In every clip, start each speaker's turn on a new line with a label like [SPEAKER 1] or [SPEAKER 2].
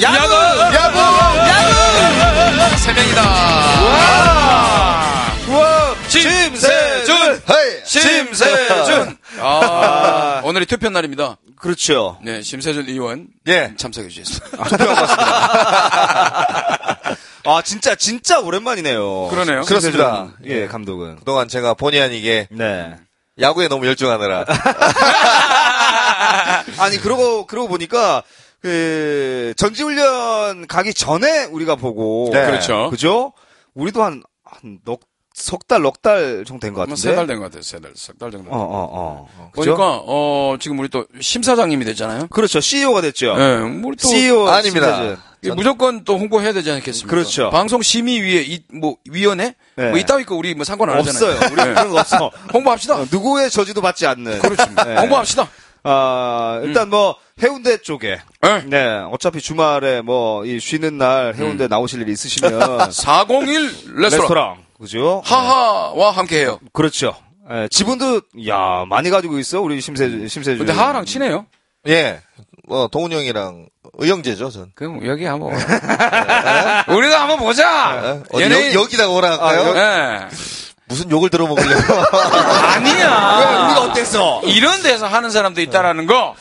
[SPEAKER 1] 야구! 야구! 야구! 세 명이다.
[SPEAKER 2] 우와!
[SPEAKER 1] 심세준!
[SPEAKER 3] 헤이!
[SPEAKER 1] 심세준! 아, 오늘이 투표 날입니다.
[SPEAKER 2] 그렇죠.
[SPEAKER 1] 네, 심세준 의원
[SPEAKER 3] 예.
[SPEAKER 1] 참석해 주셨습니다.
[SPEAKER 2] 아, 진짜, 진짜 오랜만이네요.
[SPEAKER 1] 그러네요.
[SPEAKER 3] 그렇습니다.
[SPEAKER 2] 예, 감독은.
[SPEAKER 3] 그동안 제가 본의 아니게
[SPEAKER 2] 네.
[SPEAKER 3] 야구에 너무 열중하느라.
[SPEAKER 2] 아니, 그러고, 그러고 보니까, 그, 전지훈련 가기 전에 우리가 보고.
[SPEAKER 3] 네.
[SPEAKER 1] 그렇죠.
[SPEAKER 2] 그죠? 우리도 한, 한, 넉, 석 달, 넉 달 정도 된 것 같은데.
[SPEAKER 1] 세달 된 것 같아요. 세 달, 석 달 정도.
[SPEAKER 2] 어, 어, 어. 그죠?
[SPEAKER 1] 보니까 어 지금 우리 또 심사장님이 됐잖아요.
[SPEAKER 2] 그렇죠. CEO가 됐죠.
[SPEAKER 1] 네, 우리 또
[SPEAKER 2] CEO.
[SPEAKER 3] 아닙니다.
[SPEAKER 1] 이게 무조건 또 홍보해야 되지 않겠습니까?
[SPEAKER 2] 그렇죠.
[SPEAKER 1] 방송 심의위에 이, 뭐 위원회
[SPEAKER 2] 네.
[SPEAKER 1] 뭐 이따위 거 우리 뭐 상관 안 하잖아요.
[SPEAKER 2] 없어요. 우리
[SPEAKER 1] 네.
[SPEAKER 2] 그런 거 없어.
[SPEAKER 1] 홍보합시다.
[SPEAKER 2] 어, 누구의 저지도 받지 않는.
[SPEAKER 1] 그렇습니다.
[SPEAKER 2] 네.
[SPEAKER 1] 홍보합시다.
[SPEAKER 2] 아, 일단 뭐, 해운대 쪽에.
[SPEAKER 1] 네.
[SPEAKER 2] 네. 어차피 주말에 뭐, 이 쉬는 날 해운대 나오실 일 있으시면.
[SPEAKER 1] 401 레스토랑,
[SPEAKER 2] 레스토랑. 그죠?
[SPEAKER 1] 하하와 함께해요.
[SPEAKER 2] 그렇죠. 예, 지분도, 야 많이 가지고 있어, 우리 심세준, 심세준.
[SPEAKER 1] 근데 하하랑 친해요.
[SPEAKER 3] 예. 뭐, 동훈 형이랑 의형제죠, 전.
[SPEAKER 1] 그럼 여기 한번 우리가 한번 보자.
[SPEAKER 3] 어디
[SPEAKER 1] 연예인
[SPEAKER 3] 여, 기다가 오라 할까요?
[SPEAKER 1] 네.
[SPEAKER 3] 무슨 욕을 들어먹으려고.
[SPEAKER 1] 아니야.
[SPEAKER 2] 우리가 어땠어?
[SPEAKER 1] 이런 데서 하는 사람도 있다라는 거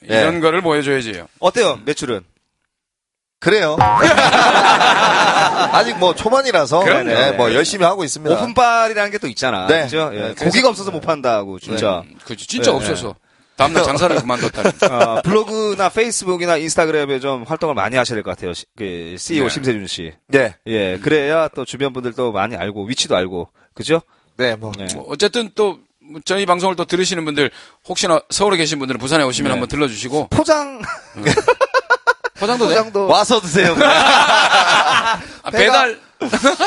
[SPEAKER 3] 네.
[SPEAKER 1] 이런 거를 보여줘야지.
[SPEAKER 2] 어때요, 매출은?
[SPEAKER 3] 그래요. 아직 뭐 초반이라서. 네, 뭐 열심히 하고 있습니다.
[SPEAKER 2] 오픈빨이라는 게 또 있잖아.
[SPEAKER 3] 네.
[SPEAKER 2] 그죠? 예,
[SPEAKER 3] 네,
[SPEAKER 2] 고기가 없어서 못 판다고, 진짜.
[SPEAKER 1] 그렇지. 진짜
[SPEAKER 2] 네,
[SPEAKER 1] 없어서 다음날 장사를 그만뒀다는.
[SPEAKER 2] 아, 블로그나 페이스북이나 인스타그램에 좀 활동을 많이 하셔야 될 것 같아요. 시- 그 CEO
[SPEAKER 1] 네.
[SPEAKER 2] 심세준 씨.
[SPEAKER 3] 네.
[SPEAKER 2] 예, 그래야 또 주변 분들도 많이 알고, 위치도 알고. 그죠?
[SPEAKER 3] 네, 뭐.
[SPEAKER 2] 네.
[SPEAKER 1] 뭐 어쨌든 또 저희 방송을 또 들으시는 분들 혹시나 서울에 계신 분들은 부산에 오시면
[SPEAKER 2] 네.
[SPEAKER 1] 한번 들러주시고
[SPEAKER 2] 포장,
[SPEAKER 1] 포장도 돼?
[SPEAKER 2] 포장도.
[SPEAKER 3] 와서 드세요.
[SPEAKER 1] 아, 배달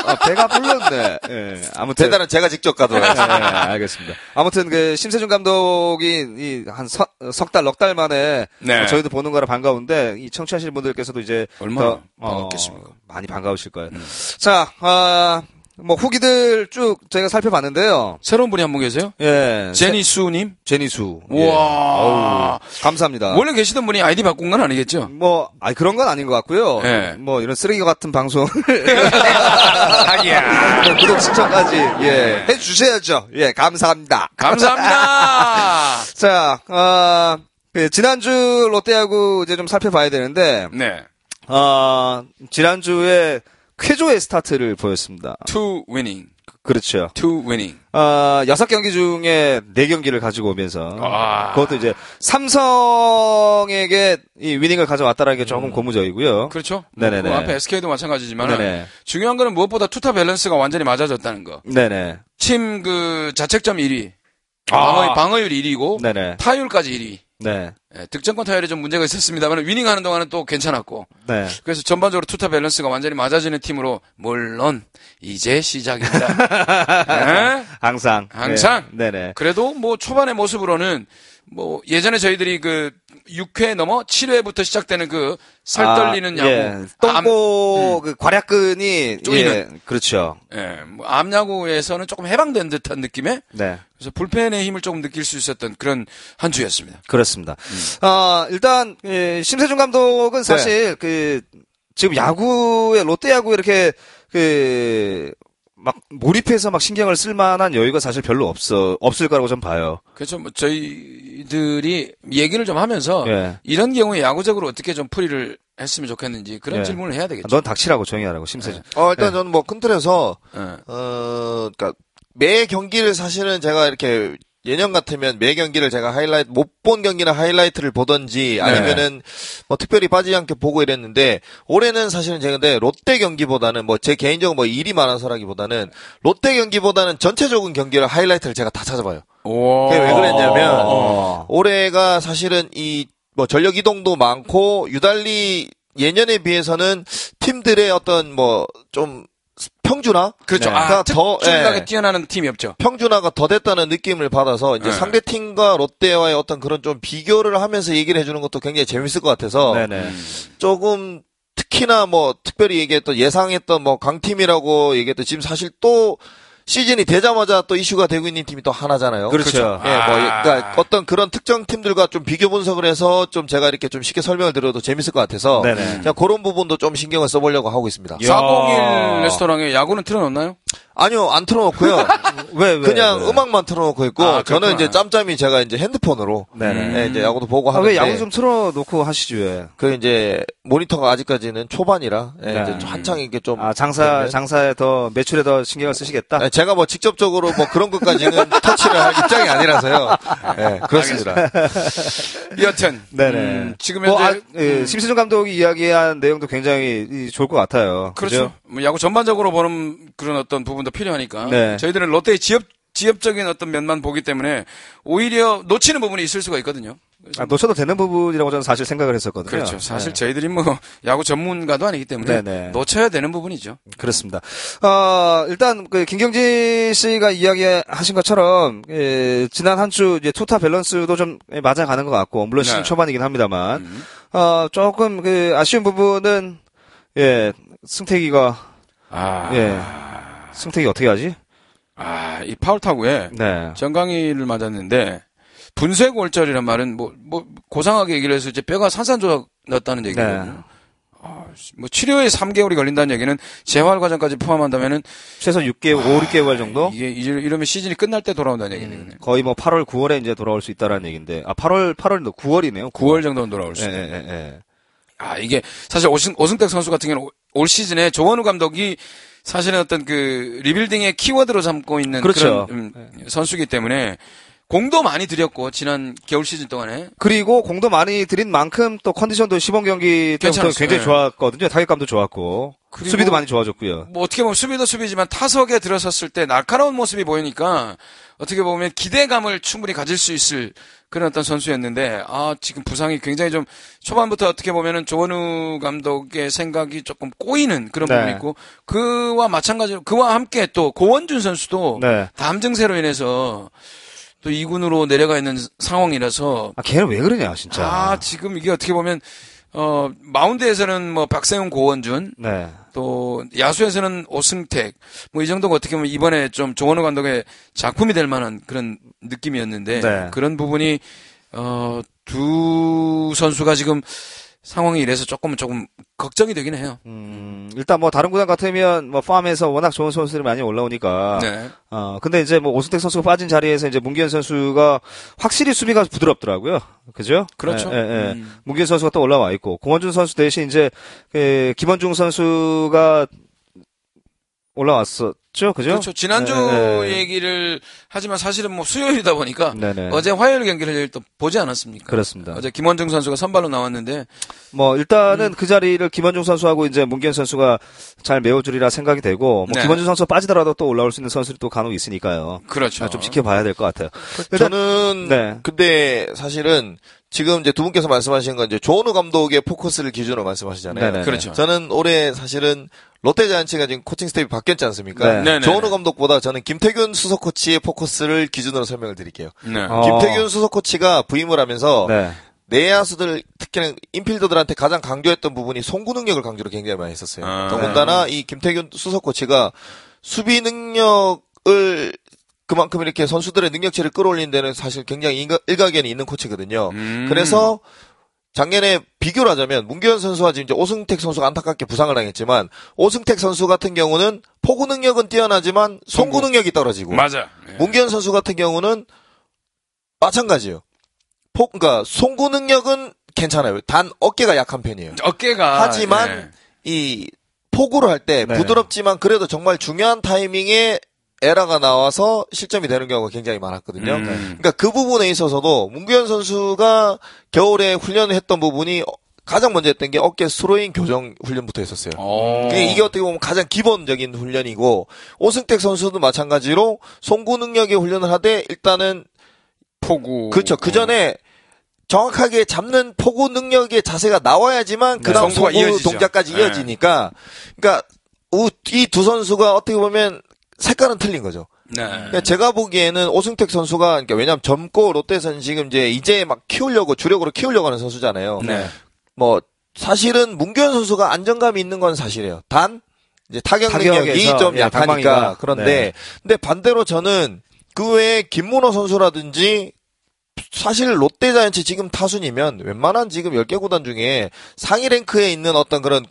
[SPEAKER 2] 아, 배가 불렀네. 예, 아무튼.
[SPEAKER 3] 배달은 제가 직접 가도록
[SPEAKER 2] 네,
[SPEAKER 3] 하겠습니다.
[SPEAKER 2] 알겠습니다. 아무튼 그 심세준 감독이 이한 석 달, 넉 달 만에
[SPEAKER 1] 네.
[SPEAKER 2] 어, 저희도 보는 거라 반가운데 이 청취하시는 분들께서도 이제
[SPEAKER 1] 얼마나
[SPEAKER 2] 더, 어,
[SPEAKER 1] 반갑겠습니까? 음.
[SPEAKER 2] 많이 반가우실 거예요. 자, 아, 뭐 후기들 쭉 저희가 살펴봤는데요.
[SPEAKER 1] 새로운 분이 한 분 계세요?
[SPEAKER 2] 예,
[SPEAKER 1] 제니수님.
[SPEAKER 2] 제니수. 예.
[SPEAKER 1] 우와.
[SPEAKER 2] 어우, 감사합니다.
[SPEAKER 1] 원래 계시던 분이 아이디 바꾼 건 아니겠죠?
[SPEAKER 2] 뭐, 아 그런 건 아닌 것 같고요.
[SPEAKER 1] 예.
[SPEAKER 2] 뭐 이런 쓰레기 같은 방송
[SPEAKER 1] 하기야.
[SPEAKER 2] 뭐 구독 신청까지 예 해주셔야죠. 예, 감사합니다.
[SPEAKER 1] 감사합니다.
[SPEAKER 2] 자, 어, 그 지난주 롯데하고 이제 좀 살펴봐야 되는데,
[SPEAKER 1] 네.
[SPEAKER 2] 어, 지난주에 쾌조의 스타트를 보였습니다.
[SPEAKER 1] two winning.
[SPEAKER 2] 그렇죠.
[SPEAKER 1] two winning.
[SPEAKER 2] 어, 여섯 경기 중에 네 경기를 가지고 오면서,
[SPEAKER 1] 아.
[SPEAKER 2] 그것도 이제 삼성에게 이 winning을 가져왔다라는 게 조금 고무적이고요.
[SPEAKER 1] 그렇죠.
[SPEAKER 2] 네네네.
[SPEAKER 1] 그 앞에 SK도 마찬가지지만. 중요한 거는 무엇보다 투타 밸런스가 완전히 맞아졌다는 거.
[SPEAKER 2] 네네.
[SPEAKER 1] 팀 그 자책점 1위.
[SPEAKER 2] 아.
[SPEAKER 1] 방어, 방어율 1위고
[SPEAKER 2] 네네.
[SPEAKER 1] 타율까지 1위.
[SPEAKER 2] 네.
[SPEAKER 1] 예, 득점권 타율에 좀 문제가 있었습니다만 위닝하는 동안은 또 괜찮았고
[SPEAKER 2] 네.
[SPEAKER 1] 그래서 전반적으로 투타 밸런스가 완전히 맞아지는 팀으로 물론 이제 시작입니다. 예?
[SPEAKER 2] 항상.
[SPEAKER 1] 항상?
[SPEAKER 2] 네. 네네.
[SPEAKER 1] 그래도 뭐 초반의 모습으로는 뭐 예전에 저희들이 그 6회 넘어 7회부터 시작되는 그 살떨리는
[SPEAKER 2] 아,
[SPEAKER 1] 야구
[SPEAKER 2] 예. 똥꼬 그 괄약근이
[SPEAKER 1] 쪼이는.
[SPEAKER 2] 예, 그렇죠.
[SPEAKER 1] 예, 뭐 암야구에서는 조금 해방된 듯한 느낌의
[SPEAKER 2] 네.
[SPEAKER 1] 그래서 불펜의 힘을 조금 느낄 수 있었던 그런 한 주였습니다.
[SPEAKER 2] 그렇습니다.
[SPEAKER 1] 음.
[SPEAKER 2] 어, 일단 예, 심세준 감독은 사실 그 지금 야구에 롯데 야구 이렇게 그 막 몰입해서 막 신경을 쓸 만한 여유가 사실 별로 없어 없을 거라고 좀 봐요.
[SPEAKER 1] 그래서 뭐 저희들이 얘기를 좀 하면서
[SPEAKER 2] 예.
[SPEAKER 1] 이런 경우에 야구적으로 어떻게 좀 풀이를 했으면 좋겠는지 그런
[SPEAKER 2] 예.
[SPEAKER 1] 질문을 해야 되겠죠.
[SPEAKER 2] 넌 닥치라고 조용히 하라고 심세준.
[SPEAKER 3] 어, 일단
[SPEAKER 2] 네.
[SPEAKER 3] 저는 뭐 큰 틀에서,
[SPEAKER 1] 예.
[SPEAKER 3] 어, 그니까, 매 경기를 사실은 제가 이렇게, 예년 같으면 매 경기를 제가 하이라이트, 못 본 경기는 하이라이트를 보던지, 아니면은, 뭐 특별히 빠지지 않게 보고 이랬는데, 올해는 사실은 제가 근데 롯데 경기보다는 뭐 제 개인적으로 뭐 일이 많아서라기보다는, 롯데 경기보다는 전체적인 경기를 하이라이트를 제가 다 찾아봐요.
[SPEAKER 1] 오.
[SPEAKER 3] 그게 왜 그랬냐면,
[SPEAKER 2] 어.
[SPEAKER 3] 올해가 사실은 이 뭐 전력 이동도 많고 유달리 예년에 비해서는 팀들의 어떤 뭐 좀 평준화
[SPEAKER 1] 그렇죠.
[SPEAKER 2] 네.
[SPEAKER 1] 아,
[SPEAKER 3] 그러니까 더,
[SPEAKER 1] 특출나게
[SPEAKER 3] 예.
[SPEAKER 1] 뛰어나는 팀이 없죠.
[SPEAKER 3] 평준화가 더 됐다는 느낌을 받아서 이제
[SPEAKER 1] 네.
[SPEAKER 3] 상대 팀과 롯데와의 어떤 그런 좀 비교를 하면서 얘기를 해주는 것도 굉장히 재밌을 것 같아서
[SPEAKER 2] 네네.
[SPEAKER 3] 조금 특히나 뭐 특별히 얘기했던 예상했던 뭐 강팀이라고 얘기했던 지금 사실 또 시즌이 되자마자 또 이슈가 되고 있는 팀이 또 하나잖아요.
[SPEAKER 2] 그렇죠.
[SPEAKER 3] 예, 뭐,
[SPEAKER 1] 아.
[SPEAKER 3] 그러니까 어떤 그런 특정 팀들과 좀 비교 분석을 해서 좀 제가 이렇게 좀 쉽게 설명을 드려도 재밌을 것 같아서
[SPEAKER 2] 네네.
[SPEAKER 3] 그런 부분도 좀 신경을 써보려고 하고 있습니다.
[SPEAKER 2] 야.
[SPEAKER 1] 401 레스토랑에 야구는 틀어놓나요?
[SPEAKER 3] 아니요, 안 틀어놓고요.
[SPEAKER 2] 왜, 왜?
[SPEAKER 3] 그냥
[SPEAKER 2] 왜?
[SPEAKER 3] 음악만 틀어놓고 있고
[SPEAKER 1] 아,
[SPEAKER 3] 저는. 이제 짬짬이 제가 이제 핸드폰으로
[SPEAKER 2] 네네.
[SPEAKER 3] 예, 이제 야구도 보고
[SPEAKER 2] 아,
[SPEAKER 3] 하는데
[SPEAKER 2] 왜 야구 좀 틀어놓고 하시지 왜?
[SPEAKER 3] 그 이제 모니터가 아직까지는 초반이라 예,
[SPEAKER 2] 네.
[SPEAKER 3] 이제 한창 이게 좀
[SPEAKER 2] 아, 장사,
[SPEAKER 3] 되면-
[SPEAKER 2] 장사에 더, 매출에 더 신경을 쓰시겠다?
[SPEAKER 3] 예, 제가 뭐 직접적으로 뭐 그런 것까지는 터치를 할 입장이 아니라서요. 예, 그렇습니다.
[SPEAKER 1] 여튼
[SPEAKER 2] 네네.
[SPEAKER 1] 음, 지금 현재
[SPEAKER 2] 뭐, 아, 예, 심세준 감독이 이야기한 내용도 굉장히 이, 좋을 것 같아요.
[SPEAKER 1] 그렇죠. 뭐 야구 전반적으로 보는 그런 어떤 부분도 필요하니까
[SPEAKER 2] 네.
[SPEAKER 1] 저희들은 롯데의 지역 지역적인 어떤 면만 보기 때문에 오히려 놓치는 부분이 있을 수가 있거든요.
[SPEAKER 2] 아, 놓쳐도 되는 부분이라고 저는 사실 생각을 했었거든요.
[SPEAKER 1] 그렇죠. 사실
[SPEAKER 2] 네.
[SPEAKER 1] 저희들이 뭐 야구 전문가도 아니기 때문에
[SPEAKER 2] 네네.
[SPEAKER 1] 놓쳐야 되는 부분이죠.
[SPEAKER 2] 그렇습니다. 어, 일단, 그, 김경진 씨가 이야기하신 것처럼, 예, 지난 한 주, 이제 투타 밸런스도 좀 예, 맞아가는 것 같고, 물론 시즌
[SPEAKER 1] 네.
[SPEAKER 2] 초반이긴 합니다만,
[SPEAKER 1] 음.
[SPEAKER 2] 어, 조금 그, 아쉬운 부분은, 예, 승택이가,
[SPEAKER 1] 아,
[SPEAKER 2] 예, 승택이 어떻게 하지?
[SPEAKER 1] 아, 이 파울 타구에
[SPEAKER 2] 네.
[SPEAKER 1] 정강이를 맞았는데 분쇄 골절이란 말은 뭐, 뭐 고상하게 얘기를 해서 이제 뼈가 산산조각 났다는 얘기거든요.
[SPEAKER 2] 네.
[SPEAKER 1] 아, 뭐 치료에 3개월이 걸린다는 얘기는 재활 과정까지 포함한다면은
[SPEAKER 2] 최소 6개월, 5, 6개월 정도?
[SPEAKER 1] 이게 이러면 시즌이 끝날 때 돌아온다는 얘기네요.
[SPEAKER 2] 거의 뭐 8월, 9월에 이제 돌아올 수 있다라는 얘기인데, 아, 8월, 8월, 9월이네요.
[SPEAKER 1] 9월 정도는 돌아올 수
[SPEAKER 2] 예,
[SPEAKER 1] 있어요.
[SPEAKER 2] 예, 예, 예.
[SPEAKER 1] 아, 이게 사실 오승, 오승택 선수 같은 경우는 올- 올 시즌에 조원우 감독이 사실은 어떤 그 리빌딩의 키워드로 삼고 있는 그
[SPEAKER 2] 그렇죠.
[SPEAKER 1] 런 선수기 때문에 공도 많이 들였고 지난 겨울 시즌 동안에
[SPEAKER 2] 그리고 공도 많이 들인 만큼 또 컨디션도 시범 경기 때부터. 굉장히
[SPEAKER 1] 네.
[SPEAKER 2] 좋았거든요. 타격감도 좋았고. 수비도 많이 좋아졌고요.
[SPEAKER 1] 뭐 어떻게 보면 수비도 수비지만 타석에 들어섰을 때 날카로운 모습이 보이니까 어떻게 보면 기대감을 충분히 가질 수 있을 그런 어떤 선수였는데 아 지금 부상이 굉장히 좀 초반부터 어떻게 보면은 조원우 감독의 생각이 조금 꼬이는 그런
[SPEAKER 2] 네.
[SPEAKER 1] 부분이 있고 그와 마찬가지로 그와 함께 또 고원준 선수도
[SPEAKER 2] 네.
[SPEAKER 1] 담 증세로 인해서 또 2군으로 내려가 있는 상황이라서
[SPEAKER 2] 아, 걔는 왜 그러냐, 진짜.
[SPEAKER 1] 아 지금 이게 어떻게 보면 어 마운드에서는 뭐 박세웅 고원준
[SPEAKER 2] 네.
[SPEAKER 1] 또 야수에서는 오승택 뭐 이 정도가 어떻게 보면 이번에 좀 조원호 감독의 작품이 될 만한 그런 느낌이었는데
[SPEAKER 2] 네.
[SPEAKER 1] 그런 부분이 어 두 선수가 지금 상황이 이래서 조금 조금 걱정이 되긴 해요.
[SPEAKER 2] 음, 일단 뭐 다른 구단 같으면 뭐 팜에서 워낙 좋은 선수들이 많이 올라오니까.
[SPEAKER 1] 네.
[SPEAKER 2] 어, 근데 이제 뭐 오승택 선수가 빠진 자리에서 이제 문기현 선수가 확실히 수비가 부드럽더라고요. 그죠?
[SPEAKER 1] 그렇죠.
[SPEAKER 2] 예, 예, 예.
[SPEAKER 1] 음.
[SPEAKER 2] 문기현 선수가 또 올라와 있고, 공원준 선수 대신 이제, 그, 김원중 선수가 올라왔었죠. 그죠?
[SPEAKER 1] 그렇죠. 지난주
[SPEAKER 2] 예, 예.
[SPEAKER 1] 얘기를 하지만 사실은 뭐 수요일이다 보니까
[SPEAKER 2] 네네.
[SPEAKER 1] 어제 화요일 경기를 또 보지 않았습니까?
[SPEAKER 2] 그렇습니다.
[SPEAKER 1] 어제 김원중 선수가 선발로 나왔는데
[SPEAKER 2] 뭐 일단은
[SPEAKER 1] 음.
[SPEAKER 2] 그 자리를 김원중 선수하고 이제 문기현 선수가 잘 메워주리라 생각이 되고 뭐
[SPEAKER 1] 네.
[SPEAKER 2] 김원중 선수가 빠지더라도 또 올라올 수 있는 선수들이 또 간혹 있으니까요.
[SPEAKER 1] 그렇죠.
[SPEAKER 2] 아, 좀 지켜봐야 될 것 같아요. 일단-
[SPEAKER 3] 저는
[SPEAKER 2] 네.
[SPEAKER 3] 근데 사실은 지금 이제 두 분께서 말씀하신 건 이제 조원우 감독의 포커스를 기준으로 말씀하시잖아요.
[SPEAKER 2] 네네.
[SPEAKER 1] 그렇죠.
[SPEAKER 3] 저는 올해 사실은 롯데 자이언츠가 지금 코칭 스텝이 바뀌었지 않습니까?
[SPEAKER 2] 네.
[SPEAKER 1] 네네.
[SPEAKER 3] 조원우 감독보다 저는 김태균 수석 코치의 포커스를 기준으로 설명을 드릴게요.
[SPEAKER 1] 네.
[SPEAKER 2] 어.
[SPEAKER 3] 김태균 수석 코치가 부임을 하면서
[SPEAKER 2] 네.
[SPEAKER 3] 내야수들 특히나 infielder들한테 가장 강조했던 부분이 송구 능력을 강조를 굉장히 많이 했었어요.
[SPEAKER 1] 아.
[SPEAKER 3] 더군다나 이 김태균 수석 코치가 수비 능력을 그만큼 이렇게 선수들의 능력치를 끌어올리는 데는 사실 굉장히 일가- 일가견이 있는 코치거든요.
[SPEAKER 1] 음.
[SPEAKER 3] 그래서 작년에 비교를 하자면 문규현 선수와 지금 이제 오승택 선수가 안타깝게 부상을 당했지만 오승택 선수 같은 경우는 포구 능력은 뛰어나지만 송구. 능력이 떨어지고
[SPEAKER 1] 맞아. 네.
[SPEAKER 3] 문규현 선수 같은 경우는 마찬가지예요. 포, 그러니까 송구 능력은 괜찮아요. 단 어깨가 약한 편이에요.
[SPEAKER 1] 어깨가
[SPEAKER 3] 하지만
[SPEAKER 1] 네.
[SPEAKER 3] 이 포구를 할때
[SPEAKER 2] 네.
[SPEAKER 3] 부드럽지만 그래도 정말 중요한 타이밍에 에러가 나와서 실점이 되는 경우가 굉장히 많았거든요.
[SPEAKER 1] 음.
[SPEAKER 3] 그러니까 그 부분에 있어서도 문규현 선수가 겨울에 훈련을 했던 부분이 어- 가장 먼저 했던 게 어깨 스로잉 교정 훈련부터 했었어요.
[SPEAKER 1] 어.
[SPEAKER 3] 이게 어떻게 보면 가장 기본적인 훈련이고 오승택 선수도 마찬가지로 송구 능력의 훈련을 하되 일단은
[SPEAKER 1] 포구.
[SPEAKER 3] 그렇죠. 그 전에 정확하게 잡는 포구 능력의 자세가 나와야지만 그 다음
[SPEAKER 1] 송구가
[SPEAKER 3] 송구
[SPEAKER 1] 이어지죠.
[SPEAKER 3] 동작까지
[SPEAKER 1] 네.
[SPEAKER 3] 이어지니까 그러니까 이 두 선수가 어떻게 보면 색깔은 틀린 거죠.
[SPEAKER 1] 네.
[SPEAKER 3] 그러니까 제가 보기에는 오승택 선수가 그러니까 왜냐하면 젊고 롯데에서는 지금 이제 이제 막 키우려고 주력으로 키우려고 하는 선수잖아요.
[SPEAKER 1] 네.
[SPEAKER 3] 뭐 사실은 문규현 선수가 안정감이 있는 건 사실이에요. 단 이제 타격 능력이 좀
[SPEAKER 2] 예,
[SPEAKER 3] 약하니까
[SPEAKER 2] 방망이가.
[SPEAKER 3] 그런데
[SPEAKER 2] 네.
[SPEAKER 3] 근데 반대로 저는 그 외에 김문호 선수라든지 사실 롯데자이언츠 지금 타순이면 웬만한 지금 10개 구단 중에 상위 랭크에 있는 어떤 그런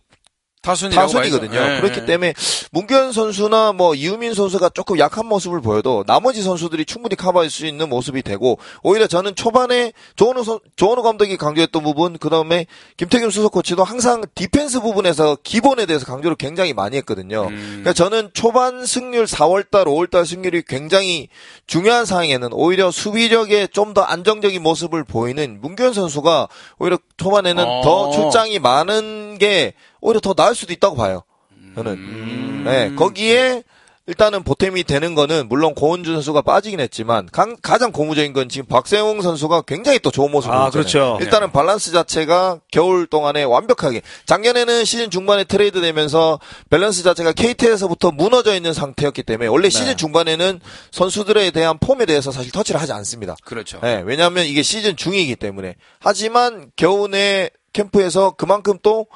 [SPEAKER 3] 타순이거든요.
[SPEAKER 1] 예,
[SPEAKER 3] 그렇기
[SPEAKER 1] 예.
[SPEAKER 3] 때문에 문규현 선수나 뭐 이우민 선수가 조금 약한 모습을 보여도 나머지 선수들이 충분히 커버할 수 있는 모습이 되고 오히려 저는 초반에 조원우 선, 조원우 감독이 강조했던 부분 그다음에 김태균 수석 코치도 항상 디펜스 부분에서 기본에 대해서 강조를 굉장히 많이 했거든요.
[SPEAKER 1] 음.
[SPEAKER 3] 그러니까 저는 초반 승률 4월달, 5월달 승률이 굉장히 중요한 상황에는 오히려 수비력에 좀 더 안정적인 모습을 보이는 문규현 선수가 오히려 초반에는
[SPEAKER 1] 어.
[SPEAKER 3] 더 출장이 많은 게 오히려 더 나을 수도 있다고 봐요. 저는.
[SPEAKER 1] 음.
[SPEAKER 3] 네, 거기에 일단은 보탬이 되는 거는 물론 고원준 선수가 빠지긴 했지만 강- 가장 고무적인 건 지금 박세웅 선수가 굉장히 또 좋은 모습을
[SPEAKER 2] 아,
[SPEAKER 3] 보였잖아요.
[SPEAKER 2] 그렇죠.
[SPEAKER 3] 일단은 밸런스 자체가 겨울 동안에 완벽하게 작년에는 시즌 중반에 트레이드 되면서 밸런스 자체가 KT에서부터 무너져 있는 상태였기 때문에 원래 시즌 중반에는 선수들에 대한 폼에 대해서 사실 터치를 하지 않습니다.
[SPEAKER 1] 그렇죠.
[SPEAKER 3] 네, 왜냐하면 이게 시즌 중이기 때문에. 하지만 겨우내 캠프에서 그만큼 또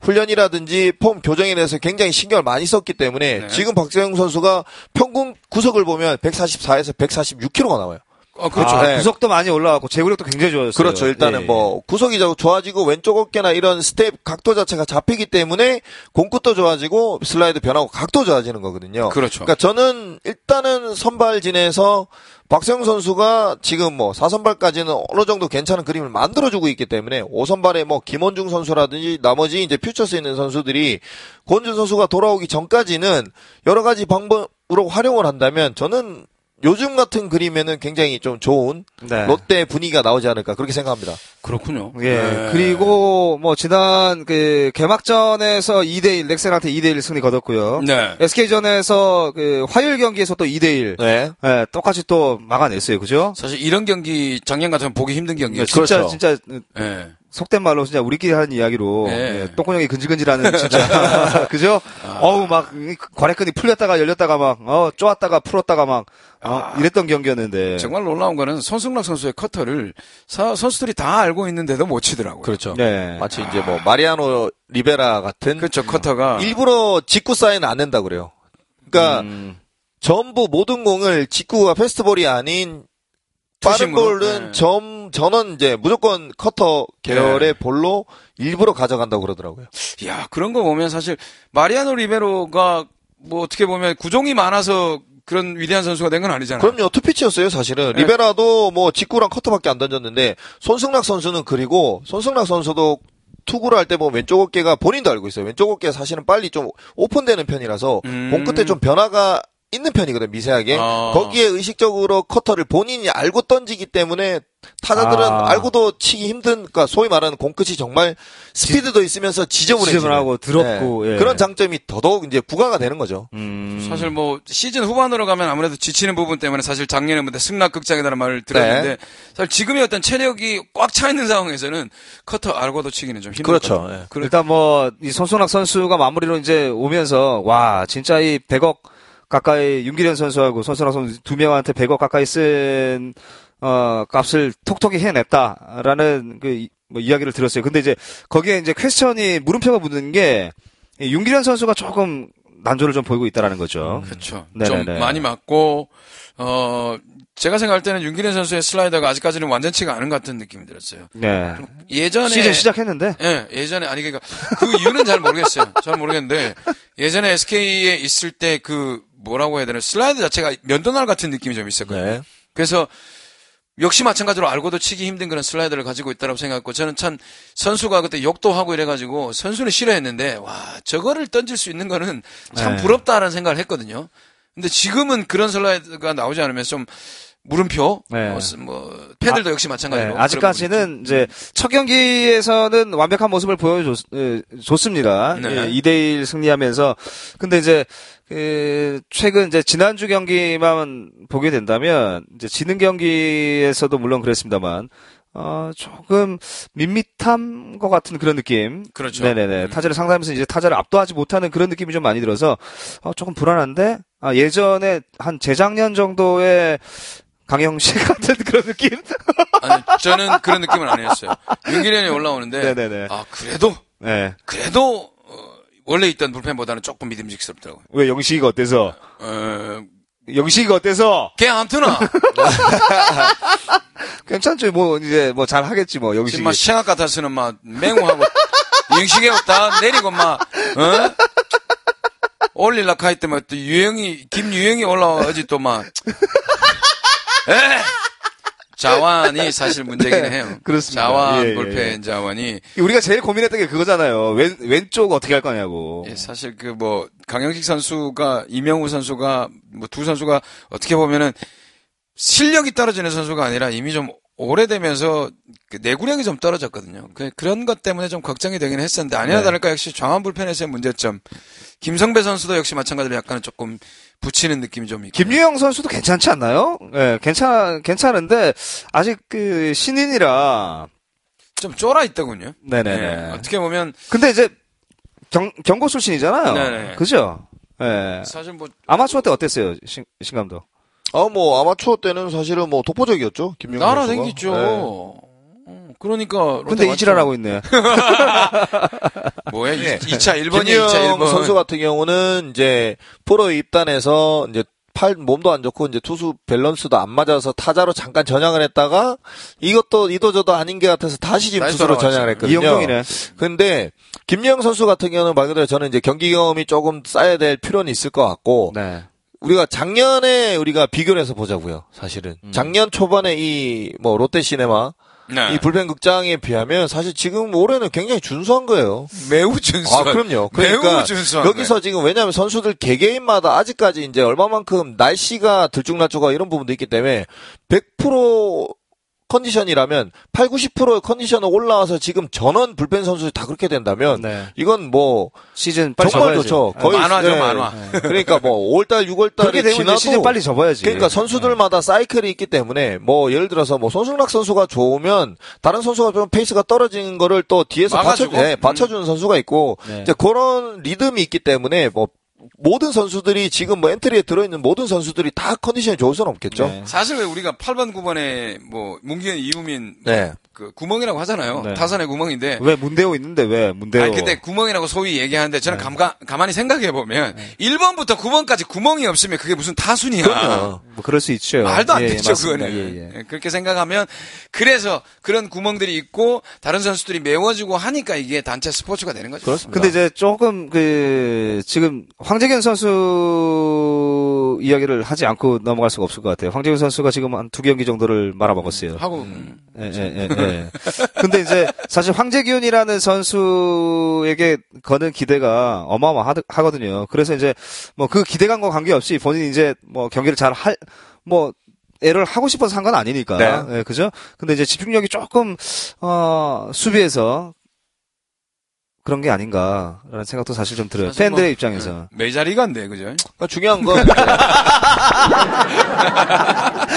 [SPEAKER 3] 훈련이라든지 폼 교정에 대해서 굉장히 신경을 많이 썼기 때문에
[SPEAKER 1] 네.
[SPEAKER 3] 지금 박세웅 선수가 평균 구속을 보면 144에서 146km가 나와요.
[SPEAKER 1] 어, 그렇죠.
[SPEAKER 2] 아,
[SPEAKER 3] 네.
[SPEAKER 2] 구속도 많이 올라갔고 제구력도 굉장히 좋았어요.
[SPEAKER 3] 그렇죠. 일단은
[SPEAKER 2] 예.
[SPEAKER 3] 뭐 구속이 저- 좋아지고 왼쪽 어깨나 이런 스텝 각도 자체가 잡히기 때문에 공끝도 좋아지고 슬라이더 변화구 각도 좋아지는 거거든요.
[SPEAKER 1] 그렇죠.
[SPEAKER 3] 그러니까 저는 일단은 선발진에서 박세영 선수가 지금 뭐 4선발까지는 어느 정도 괜찮은 그림을 만들어주고 있기 때문에 5선발에 뭐 김원중 선수라든지 나머지 이제 퓨처스에 있는 선수들이 권준 선수가 돌아오기 전까지는 여러 가지 방법으로 활용을 한다면 저는 요즘 같은 그림에는 굉장히 좀 좋은
[SPEAKER 2] 네.
[SPEAKER 3] 롯데 분위기가 나오지 않을까 그렇게 생각합니다.
[SPEAKER 1] 그렇군요.
[SPEAKER 2] 예.
[SPEAKER 1] 네.
[SPEAKER 2] 그리고 뭐 지난 그 개막전에서 2대 1 넥센한테 2대 1 승리 거뒀고요.
[SPEAKER 1] 네.
[SPEAKER 2] SK전에서 그 화요일 경기에서 또 2대 1
[SPEAKER 3] 네.
[SPEAKER 2] 예, 똑같이 또 막아냈어요. 그죠?
[SPEAKER 1] 사실 이런 경기 작년 같으면 보기 힘든 경기였죠.
[SPEAKER 2] 진짜
[SPEAKER 3] 그렇죠.
[SPEAKER 2] 진짜
[SPEAKER 1] 예.
[SPEAKER 2] 속된 말로 진짜 우리끼리 하는 이야기로
[SPEAKER 1] 네.
[SPEAKER 2] 예, 똥구녕이 근질근질하는 진짜 그죠? 어우 막 이- 과래끈이 풀렸다가 열렸다가 막어 쪼았다가 풀었다가 막 어, 이랬던 경기였는데
[SPEAKER 1] 정말 놀라운 거는 손승락 선수의 커터를 사- 선수들이 다 알고 있는데도 못 치더라고요.
[SPEAKER 3] 그렇죠.
[SPEAKER 2] 네.
[SPEAKER 3] 마치 이제 뭐 마리아노 리베라 같은
[SPEAKER 1] 그렇죠. 커터가
[SPEAKER 3] 일부러 직구 사인 안 낸다 그래요. 그러니까
[SPEAKER 2] 음,
[SPEAKER 3] 전부 모든 공을 직구가 fastball이 아닌 빠른? 볼은
[SPEAKER 1] 네.
[SPEAKER 3] 점 전원 이제 무조건 커터 계열의 볼로 일부러 가져간다고 그러더라고요.
[SPEAKER 1] 야, 그런 거 보면 사실 마리아노 리베라가 뭐 어떻게 보면 구종이 많아서 그런 위대한 선수가 된 건 아니잖아요.
[SPEAKER 3] 그럼요, two pitch였어요, 사실은.
[SPEAKER 1] 네.
[SPEAKER 3] 리베라도 뭐 직구랑 커터밖에 안 던졌는데, 손승락 선수는 그리고, 손승락 선수도 투구를 할 때 보면 왼쪽 어깨가 본인도 알고 있어요. 왼쪽 어깨가 사실은 빨리 좀 오픈되는 편이라서,
[SPEAKER 1] 음.
[SPEAKER 3] 공 끝에 좀 변화가 있는 편이거든, 미세하게.
[SPEAKER 1] 아.
[SPEAKER 3] 거기에 의식적으로 커터를 본인이 알고 던지기 때문에 타자들은
[SPEAKER 2] 아.
[SPEAKER 3] 알고도 치기 힘든, 그러니까 소위 말하는 공 끝이 정말 스피드도 있으면서 지저분해지는
[SPEAKER 2] 지저분하고 더럽고,
[SPEAKER 3] 네.
[SPEAKER 2] 예.
[SPEAKER 3] 그런 장점이 더더욱 이제 부과가 되는 거죠.
[SPEAKER 2] 음.
[SPEAKER 1] 사실 뭐 시즌 후반으로 가면 아무래도 지치는 부분 때문에 사실 작년에 뭐 승락극장이라는 말을 들었는데
[SPEAKER 3] 네.
[SPEAKER 1] 사실 지금의 어떤 체력이 꽉 차 있는 상황에서는 커터 알고도 치기는 좀
[SPEAKER 3] 그렇죠.
[SPEAKER 1] 힘들거든요.
[SPEAKER 3] 예.
[SPEAKER 1] 그래-
[SPEAKER 2] 일단 뭐 이 손승락 선수가 마무리로 이제 오면서 와 진짜 이 100억 가까이 윤기련 선수하고 손승락 선수 두 명한테 100억 가까이 쓴 어, 값을 톡톡히 해냈다라는 그, 이- 뭐 이야기를 들었어요. 근데 이제 거기에 이제 퀘스천이 물음표가 묻는 게, 이 윤기련 선수가 조금 난조를 좀 보이고 있다라는 거죠.
[SPEAKER 1] 그렇죠.
[SPEAKER 2] 네네네.
[SPEAKER 1] 좀 많이 맞고 어 제가 생각할 때는 윤기련 선수의 슬라이더가 아직까지는 완전치가 않은 것 같은 느낌이 들었어요.
[SPEAKER 2] 네.
[SPEAKER 1] 예전에
[SPEAKER 2] 시즌 시작했는데.
[SPEAKER 1] 예, 예전에 아니 그러니까 그 이유는 잘 모르겠어요. 잘 모르겠는데 예전에 SK에 있을 때 그 뭐라고 해야 되나 슬라이드 자체가 면도날 같은 느낌이 좀 있었거든요.
[SPEAKER 3] 네.
[SPEAKER 1] 그래서 역시 마찬가지로 알고도 치기 힘든 그런 슬라이드를 가지고 있다고 생각했고 저는 참 선수가 그때 욕도 하고 이래가지고 선수는 싫어했는데 와 저거를 던질 수 있는 거는 참
[SPEAKER 2] 네.
[SPEAKER 1] 부럽다라는 생각을 했거든요. 근데 지금은 그런 슬라이드가 나오지 않으면서 좀 물음표
[SPEAKER 2] 네.
[SPEAKER 1] 어, 뭐 팬들도 역시 마찬가지로
[SPEAKER 2] 네, 아직까지는 이제 첫 경기에서는 완벽한 모습을 보여줬습니다. 예,
[SPEAKER 1] 네.
[SPEAKER 2] 2대1 승리하면서 근데 이제 그 최근 이제 지난주 경기만 보게 된다면 이제 지는 경기에서도 물론 그랬습니다만 어 조금 밋밋한 것 같은 그런 느낌.
[SPEAKER 1] 그렇죠.
[SPEAKER 2] 네네네.
[SPEAKER 1] 음.
[SPEAKER 2] 타자를 상대하면서 이제 타자를 압도하지 못하는 그런 느낌이 좀 많이 들어서 어, 조금 불안한데 아, 예전에 한 재작년 정도의 강영 씨 같은 그런 느낌?
[SPEAKER 1] 아니, 저는 그런 느낌은 아니었어요. 윤기련이 올라오는데
[SPEAKER 2] 네네네.
[SPEAKER 1] 아 그래도
[SPEAKER 2] 네.
[SPEAKER 1] 그래도 어, 원래 있던 불펜보다는 조금 믿음직스럽더라고요.
[SPEAKER 2] 왜 영식이가 어때서?
[SPEAKER 1] 어,
[SPEAKER 2] 영식이가 어때서?
[SPEAKER 1] 걔 암투나
[SPEAKER 2] 괜찮죠. 뭐 이제 뭐 잘 하겠지 뭐 영식이.
[SPEAKER 1] 막 생각 같아서는 막 맹우하고 영식에 다 내리고 막 어? 올릴라카 할 때만 또 유영이 김유영이 올라와 어제 또막 에 자완이 사실 문제긴
[SPEAKER 2] 네,
[SPEAKER 1] 해요.
[SPEAKER 2] 그렇습니다.
[SPEAKER 1] 자완
[SPEAKER 2] 예, 예,
[SPEAKER 1] 볼펜 자완이
[SPEAKER 2] 우리가 제일 고민했던 게 그거잖아요. 왼 왼쪽 어떻게 할 거냐고.
[SPEAKER 1] 예, 사실 그 뭐 강영식 선수가 이명우 선수가 뭐 두 선수가 어떻게 보면은 실력이 떨어지는 선수가 아니라 이미 좀 오래되면서 그 내구력이 좀 떨어졌거든요. 그, 그런 것 때문에 좀 걱정이 되긴 했었는데 아니나
[SPEAKER 2] 네.
[SPEAKER 1] 다를까 역시 좌완 불펜에서의 문제점. 김성배 선수도 역시 마찬가지로 약간 조금 붙이는 느낌이 좀 있고.
[SPEAKER 2] 김유영 선수도 괜찮지 않나요? 예, 괜찮 괜찮은데 아직 그 신인이라.
[SPEAKER 1] 좀 쫄아 있더군요.
[SPEAKER 2] 네네네.
[SPEAKER 1] 예, 어떻게 보면
[SPEAKER 2] 근데 이제 경 경고 출신이잖아요.
[SPEAKER 1] 네네.
[SPEAKER 2] 그죠? 예.
[SPEAKER 1] 사실 뭐
[SPEAKER 2] 아마추어 때 어땠어요, 신, 신 감독?
[SPEAKER 3] 아, 뭐, 아마추어 때는 사실은 뭐, 독보적이었죠. 김명훈
[SPEAKER 1] 날아다니죠. 그러니까
[SPEAKER 2] 근데 이질하라고 있네.
[SPEAKER 1] 뭐야?
[SPEAKER 3] 네.
[SPEAKER 1] 2차 1번이야, 2차
[SPEAKER 3] 김유영
[SPEAKER 1] 1번.
[SPEAKER 3] 선수 같은 경우는 이제 프로에 입단해서 이제 팔 몸도 안 좋고 이제 투수 밸런스도 안 맞아서 타자로 잠깐 전향을 했다가 이것도 이도저도 아닌 게 같아서 다시 지금 투수로. 전향을 했거든요.
[SPEAKER 2] 이영동이네.
[SPEAKER 3] 근데 김유영 선수 같은 경우는 말 그대로 저는 이제 경기 경험이 조금 쌓여야 될 필요는 있을 것 같고
[SPEAKER 2] 네.
[SPEAKER 3] 우리가 작년에 우리가 비교를 해서 보자고요. 사실은 작년 초반에 이 뭐 롯데 시네마
[SPEAKER 1] 네.
[SPEAKER 3] 이 불펜 극장에 비하면 사실 지금 올해는 굉장히 준수한 거예요.
[SPEAKER 1] 매우 준수한.
[SPEAKER 3] 아, 그럼요.
[SPEAKER 1] 매우
[SPEAKER 3] 그러니까
[SPEAKER 1] 준수한.
[SPEAKER 3] 여기서 지금 왜냐하면 선수들 개개인마다 아직까지 이제 얼마만큼 날씨가 들쭉날쭉하고 이런 부분도 있기 때문에 100% 컨디션이라면 8, 90% 컨디션을 올라와서 지금 전원 불펜 선수 다 그렇게 된다면
[SPEAKER 2] 네.
[SPEAKER 3] 이건 뭐
[SPEAKER 2] 시즌 빨리
[SPEAKER 3] 정말
[SPEAKER 2] 접어야지.
[SPEAKER 3] 좋죠.
[SPEAKER 2] 네.
[SPEAKER 3] 거의
[SPEAKER 1] 만화죠,
[SPEAKER 3] 네.
[SPEAKER 1] 만화.
[SPEAKER 3] 그러니까 뭐 5월달, 6월달이
[SPEAKER 2] 그렇게 되면 이제
[SPEAKER 3] 지나도
[SPEAKER 2] 시즌 빨리 접어야지.
[SPEAKER 3] 그러니까 선수들마다 사이클이 있기 때문에 뭐 예를 들어서 뭐 손승락 선수가 좋으면 다른 선수가 좀 페이스가 떨어지는 거를 또 뒤에서 받쳐. 네, 받쳐주는 선수가 있고
[SPEAKER 2] 네.
[SPEAKER 3] 이제 그런 리듬이 있기 때문에 뭐 모든 선수들이 지금 뭐 엔트리에 들어있는 모든 선수들이 다 컨디션이 좋을 수는 없겠죠.
[SPEAKER 2] 네.
[SPEAKER 1] 사실 왜 우리가 8번, 9번에 뭐 문규현, 이우민
[SPEAKER 3] 네.
[SPEAKER 1] 그 구멍이라고 하잖아요.
[SPEAKER 2] 네.
[SPEAKER 1] 타선의 구멍인데.
[SPEAKER 2] 왜 문대호 있는데 왜 문대호?
[SPEAKER 1] 아니 근데 구멍이라고 소위 얘기하는데
[SPEAKER 2] 네.
[SPEAKER 1] 저는 감가, 가만히 생각해 보면 1번부터 9번까지 구멍이 없으면 그게 무슨 타순이야.
[SPEAKER 3] 그럼요.
[SPEAKER 2] 뭐 그럴 수 있죠.
[SPEAKER 1] 말도 안
[SPEAKER 2] 예,
[SPEAKER 1] 되죠,
[SPEAKER 2] 맞습니다.
[SPEAKER 1] 그거는.
[SPEAKER 2] 예, 예.
[SPEAKER 1] 예, 그렇게 생각하면, 그래서 그런 구멍들이 있고, 다른 선수들이 메워주고 하니까 이게 단체 스포츠가 되는 거죠.
[SPEAKER 3] 그렇습니다.
[SPEAKER 2] 근데 이제 조금 그 지금 황재균 선수 이야기를 하지 않고 넘어갈 수가 없을 것 같아요. 황재균 선수가 지금 한 두 경기 정도를 말아먹었어요.
[SPEAKER 1] 하고, 음.
[SPEAKER 2] 예, 예, 예, 예. 근데 이제 사실 황재균이라는 선수에게 거는 기대가 어마어마하거든요. 그래서 이제 뭐 그 기대감과 관계없이 본인이 이제 뭐 경기를 잘 할, 뭐 애를 하고 싶어서 한 건 아니니까.
[SPEAKER 3] 네.
[SPEAKER 2] 예, 그죠? 근데 이제 집중력이 조금, 어, 수비에서 그런 게 아닌가라는 생각도 사실 좀 들어요.
[SPEAKER 1] 사실
[SPEAKER 2] 팬들의
[SPEAKER 1] 뭐,
[SPEAKER 2] 입장에서.
[SPEAKER 1] 메이저리가인데, 그죠?
[SPEAKER 3] 그러니까 중요한 건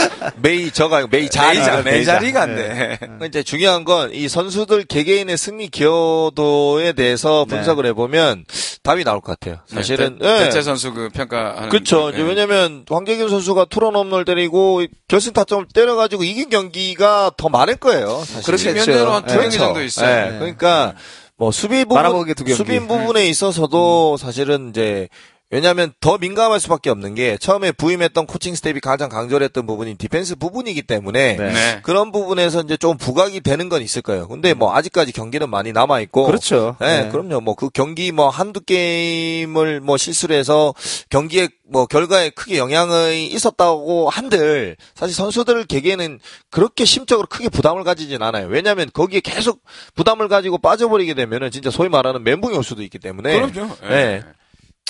[SPEAKER 3] 메이 저가 메이 자리
[SPEAKER 1] 메이저,
[SPEAKER 2] 아,
[SPEAKER 1] 메이저리가인데.
[SPEAKER 3] 그러니까 이제 중요한 건 이 선수들 개개인의 승리 기여도에 대해서
[SPEAKER 2] 네.
[SPEAKER 3] 분석을 해보면 답이 나올 것 같아요. 사실은
[SPEAKER 1] 대,
[SPEAKER 3] 예.
[SPEAKER 1] 대체 선수 그 평가하는.
[SPEAKER 3] 그렇죠.
[SPEAKER 1] 예.
[SPEAKER 3] 이제 왜냐면 황재균 선수가 투런 홈런을 때리고 결승 타점을 때려가지고 이긴 경기가 더 많을 거예요. 사실.
[SPEAKER 2] 그렇겠죠.
[SPEAKER 1] 면제로 한두
[SPEAKER 2] 예.
[SPEAKER 1] 경기 정도 있어요.
[SPEAKER 3] 예. 그러니까 뭐 수비 부분. 수비 부분에 있어서도 사실은 이제 왜냐하면 더 민감할 수밖에 없는 게 처음에 부임했던 코칭 스텝이 가장 강조를 했던 부분이 디펜스 부분이기 때문에
[SPEAKER 2] 네.
[SPEAKER 1] 네.
[SPEAKER 3] 그런 부분에서 이제 좀 부각이 되는 건 있을 거예요. 근데 뭐 아직까지 경기는 많이 남아 있고
[SPEAKER 2] 그렇죠.
[SPEAKER 3] 네,
[SPEAKER 2] 네.
[SPEAKER 3] 그럼요. 뭐 그 경기 뭐 한두 게임을 뭐 실수를 해서 경기에 뭐 결과에 크게 영향이 있었다고 한들 사실 선수들 개개는 그렇게 심적으로 크게 부담을 가지진 않아요. 왜냐하면 거기에 계속 부담을 가지고 빠져버리게 되면은 진짜 소위 말하는 멘붕이 올 수도 있기 때문에
[SPEAKER 1] 그럼요. 예.
[SPEAKER 3] 네.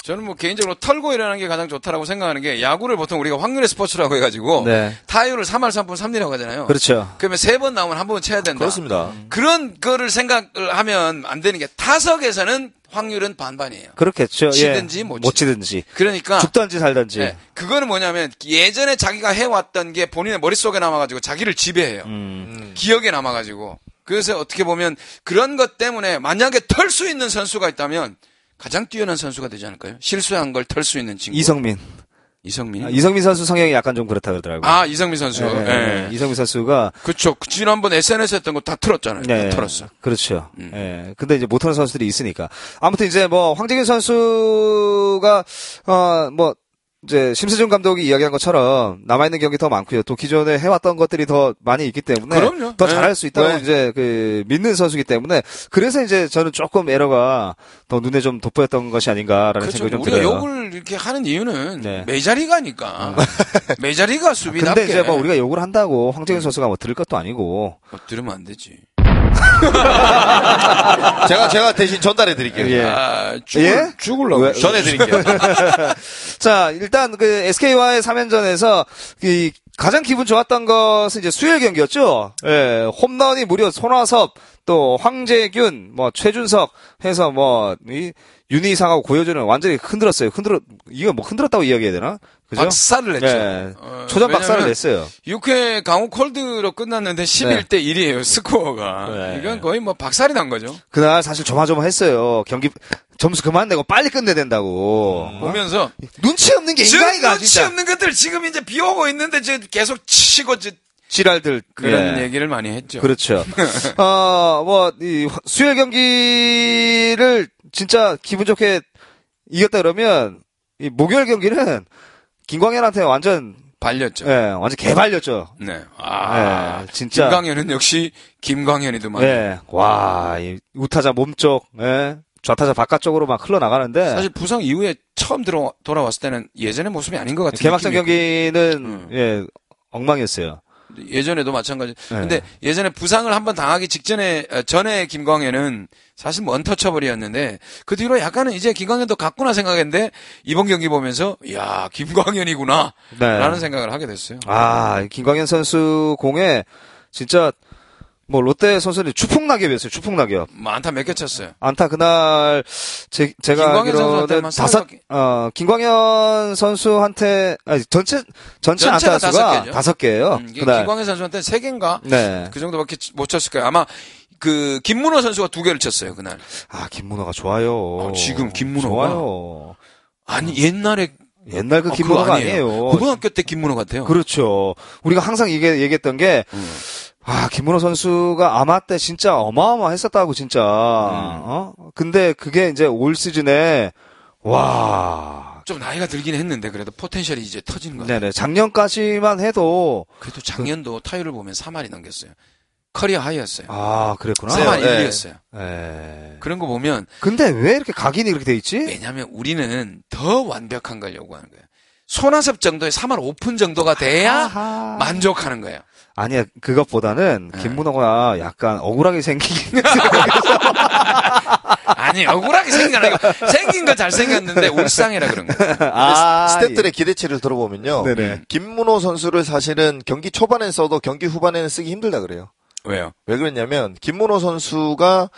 [SPEAKER 1] 저는 뭐 개인적으로 털고 일어나는 게 가장 좋다라고 생각하는 게 야구를 보통 우리가 확률의 스포츠라고 해가지고
[SPEAKER 2] 네.
[SPEAKER 1] 타율을 3할 3분 3리라고 하잖아요.
[SPEAKER 2] 그렇죠.
[SPEAKER 1] 그러면 세 번 나오면 한 번 쳐야 된다.
[SPEAKER 3] 그렇습니다.
[SPEAKER 1] 그런 거를 생각을 하면 안 되는 게 타석에서는 확률은 반반이에요.
[SPEAKER 2] 그렇겠죠. 예.
[SPEAKER 1] 치든지
[SPEAKER 2] 못못 치든지.
[SPEAKER 1] 그러니까
[SPEAKER 2] 죽든지 살든지.
[SPEAKER 1] 예, 그거는 뭐냐면 예전에 자기가 해왔던 게 본인의 머릿속에 남아가지고 자기를 지배해요.
[SPEAKER 2] 음.
[SPEAKER 1] 기억에 남아가지고. 그래서 어떻게 보면 그런 것 때문에 만약에 털 수 있는 선수가 있다면 가장 뛰어난 선수가 되지 않을까요? 실수한 걸 털 수 있는 친구.
[SPEAKER 2] 이성민.
[SPEAKER 1] 이성민.
[SPEAKER 2] 아, 이성민 선수 성향이 약간 좀 그렇다 그러더라고요.
[SPEAKER 1] 아, 이성민 선수.
[SPEAKER 2] 예,
[SPEAKER 1] 예.
[SPEAKER 2] 예. 이성민 선수가
[SPEAKER 1] 그쵸. 그 지난번 SNS 했던 거 다 틀었잖아요.
[SPEAKER 2] 네.
[SPEAKER 1] 다 틀었어.
[SPEAKER 2] 그렇죠.
[SPEAKER 1] 음.
[SPEAKER 2] 예. 근데 이제 못하는 선수들이 있으니까. 아무튼 이제 뭐 황재균 선수가 어 뭐 이제 심세준 감독이 이야기한 것처럼 남아 있는 경기 더 많고요. 또 기존에 해왔던 것들이 더 많이 있기 때문에
[SPEAKER 1] 그럼요.
[SPEAKER 2] 더
[SPEAKER 1] 네.
[SPEAKER 2] 잘할 수 있다고
[SPEAKER 3] 네.
[SPEAKER 2] 이제 그 믿는 선수기 때문에 그래서 이제 저는 조금 에러가 더 눈에 좀 돋보였던 것이 아닌가라는
[SPEAKER 1] 그렇죠.
[SPEAKER 2] 생각이 좀
[SPEAKER 1] 우리가
[SPEAKER 2] 들어요.
[SPEAKER 1] 욕을 이렇게 하는 이유는
[SPEAKER 2] 네.
[SPEAKER 1] 메이저리가니까. 메이저리가 수비답게.
[SPEAKER 2] 근데 이제 뭐 우리가 욕을 한다고 황재균 선수가 뭐 들을 것도 아니고
[SPEAKER 1] 어, 들으면 안 되지.
[SPEAKER 3] 제가 제가 대신 전달해 드릴게요.
[SPEAKER 2] 예.
[SPEAKER 1] 아, 죽을,
[SPEAKER 2] 예?
[SPEAKER 1] 죽을라고.
[SPEAKER 2] 왜?
[SPEAKER 3] 전해 드릴게요.
[SPEAKER 2] 자, 일단 그 SK와의 3연전에서 그 가장 기분 좋았던 것은 이제 수요일 경기였죠. 예, 홈런이 무려 손아섭, 또 황재균, 뭐 최준석 해서 뭐 이 윤희상하고 고효준을 완전히 흔들었어요. 흔들어 이거 뭐 흔들었다고 이야기해야 되나? 그죠?
[SPEAKER 1] 박살을 냈죠.
[SPEAKER 2] 예.
[SPEAKER 1] 어,
[SPEAKER 2] 초전 박살을 냈어요.
[SPEAKER 1] 6회 강호 콜드로 끝났는데 11대 1이에요, 스코어가.
[SPEAKER 2] 네.
[SPEAKER 1] 이건 거의 뭐 박살이 난 거죠.
[SPEAKER 2] 그날 사실 조마조마했어요. 경기 점수 그만 내고 빨리 끝내야 된다고.
[SPEAKER 1] 보면서
[SPEAKER 2] 눈치 없는 게 인간이가
[SPEAKER 1] 눈치
[SPEAKER 2] 진짜.
[SPEAKER 1] 없는 것들 지금 이제 비 오고 있는데 지금 계속 치고 지-
[SPEAKER 2] 지랄들
[SPEAKER 1] 그런
[SPEAKER 2] 예.
[SPEAKER 1] 얘기를 많이 했죠.
[SPEAKER 2] 그렇죠. 어, 뭐, 이, 수요일 경기를 진짜 기분 좋게 이겼다 그러면, 이 목요일 경기는 김광현한테 완전,
[SPEAKER 1] 발렸죠.
[SPEAKER 2] 예, 완전 개발렸죠.
[SPEAKER 1] 네. 아,
[SPEAKER 2] 예, 진짜.
[SPEAKER 1] 김광현은 역시 김광현이더만.
[SPEAKER 2] 예, 와, 이 우타자 몸쪽, 예, 좌타자 바깥쪽으로 막 흘러나가는데,
[SPEAKER 1] 사실 부상 이후에 처음 들어 돌아왔을 때는 예전의 모습이 아닌 것 같은
[SPEAKER 2] 개막전
[SPEAKER 1] 느낌이
[SPEAKER 2] 경기는,
[SPEAKER 1] 음.
[SPEAKER 2] 예, 엉망이었어요.
[SPEAKER 1] 예전에도 마찬가지.
[SPEAKER 2] 네.
[SPEAKER 1] 근데 예전에 부상을 한번 당하기 직전에 어, 전에 김광현은 사실 뭐 언터처블이었는데 그 뒤로 약간은 이제 김광현도 갔구나 생각했는데 이번 경기 보면서 야 김광현이구나
[SPEAKER 2] 네.
[SPEAKER 1] 라는 생각을 하게 됐어요.
[SPEAKER 2] 아, 김광현 선수 공에, 진짜, 뭐, 롯데 선수들이 추풍낙엽이었어요, 추풍낙엽.
[SPEAKER 1] 뭐 안타 몇 개 쳤어요.
[SPEAKER 2] 안타 그날 제, 제가
[SPEAKER 1] 김광현
[SPEAKER 2] 알기로는 다섯 어 김광현 선수한테 아니 전체 전체 안타 수가
[SPEAKER 1] 다섯
[SPEAKER 2] 개예요.
[SPEAKER 1] 음,
[SPEAKER 2] 그날
[SPEAKER 1] 김광현 선수한테 세 개인가
[SPEAKER 2] 네.
[SPEAKER 1] 그 정도밖에 못 쳤을 거예요. 아마 그 김문호 선수가 두 개를 쳤어요 그날.
[SPEAKER 2] 아 김문호가 좋아요.
[SPEAKER 1] 어, 지금 김문호가?
[SPEAKER 2] 좋아요.
[SPEAKER 1] 아니 옛날에
[SPEAKER 2] 옛날 그
[SPEAKER 1] 어,
[SPEAKER 2] 김문호가
[SPEAKER 1] 그거
[SPEAKER 2] 아니에요.
[SPEAKER 1] 고등학교 때 김문호 같아요.
[SPEAKER 2] 그렇죠. 우리가 항상 얘기, 얘기했던 게
[SPEAKER 1] 음.
[SPEAKER 2] 아, 김문호 선수가 아마 때 진짜 어마어마했었다고, 진짜.
[SPEAKER 1] 음.
[SPEAKER 2] 어? 근데 그게 이제 올 시즌에, 와.
[SPEAKER 1] 좀 나이가 들긴 했는데 그래도 potential이 이제 터지는 거 같아요.
[SPEAKER 2] 네네. 작년까지만 해도,
[SPEAKER 1] 그래도 작년도 타율을 보면 3할이 넘겼어요. career high였어요.
[SPEAKER 2] 아, 그랬구나.
[SPEAKER 3] 네,
[SPEAKER 1] 3할
[SPEAKER 3] 네.
[SPEAKER 1] 1리였어요.
[SPEAKER 2] 에.
[SPEAKER 1] 그런 거 보면
[SPEAKER 2] 근데 왜 이렇게 각인이 그렇게 돼 있지?
[SPEAKER 1] 왜냐하면 우리는 더 완벽한 걸 요구하는 거예요. 손아섭 정도의 3할 5푼 정도가 돼야
[SPEAKER 2] 아하.
[SPEAKER 1] 만족하는 거예요.
[SPEAKER 2] 아니야, 그것보다는
[SPEAKER 1] 네.
[SPEAKER 2] 김문호가 약간 억울하게 생긴.
[SPEAKER 1] 아니 억울하게 생긴 거 아니고 생긴 거 잘생겼는데 울상이라 그런 거예요.
[SPEAKER 2] 아,
[SPEAKER 3] 스태프들의 기대치를 들어보면요.
[SPEAKER 2] 예. 네네.
[SPEAKER 3] 김문호 선수를 사실은 경기 초반에 써도 경기 후반에는 쓰기 힘들다 그래요.
[SPEAKER 1] 왜요?
[SPEAKER 3] 왜 그랬냐면 김문호 선수가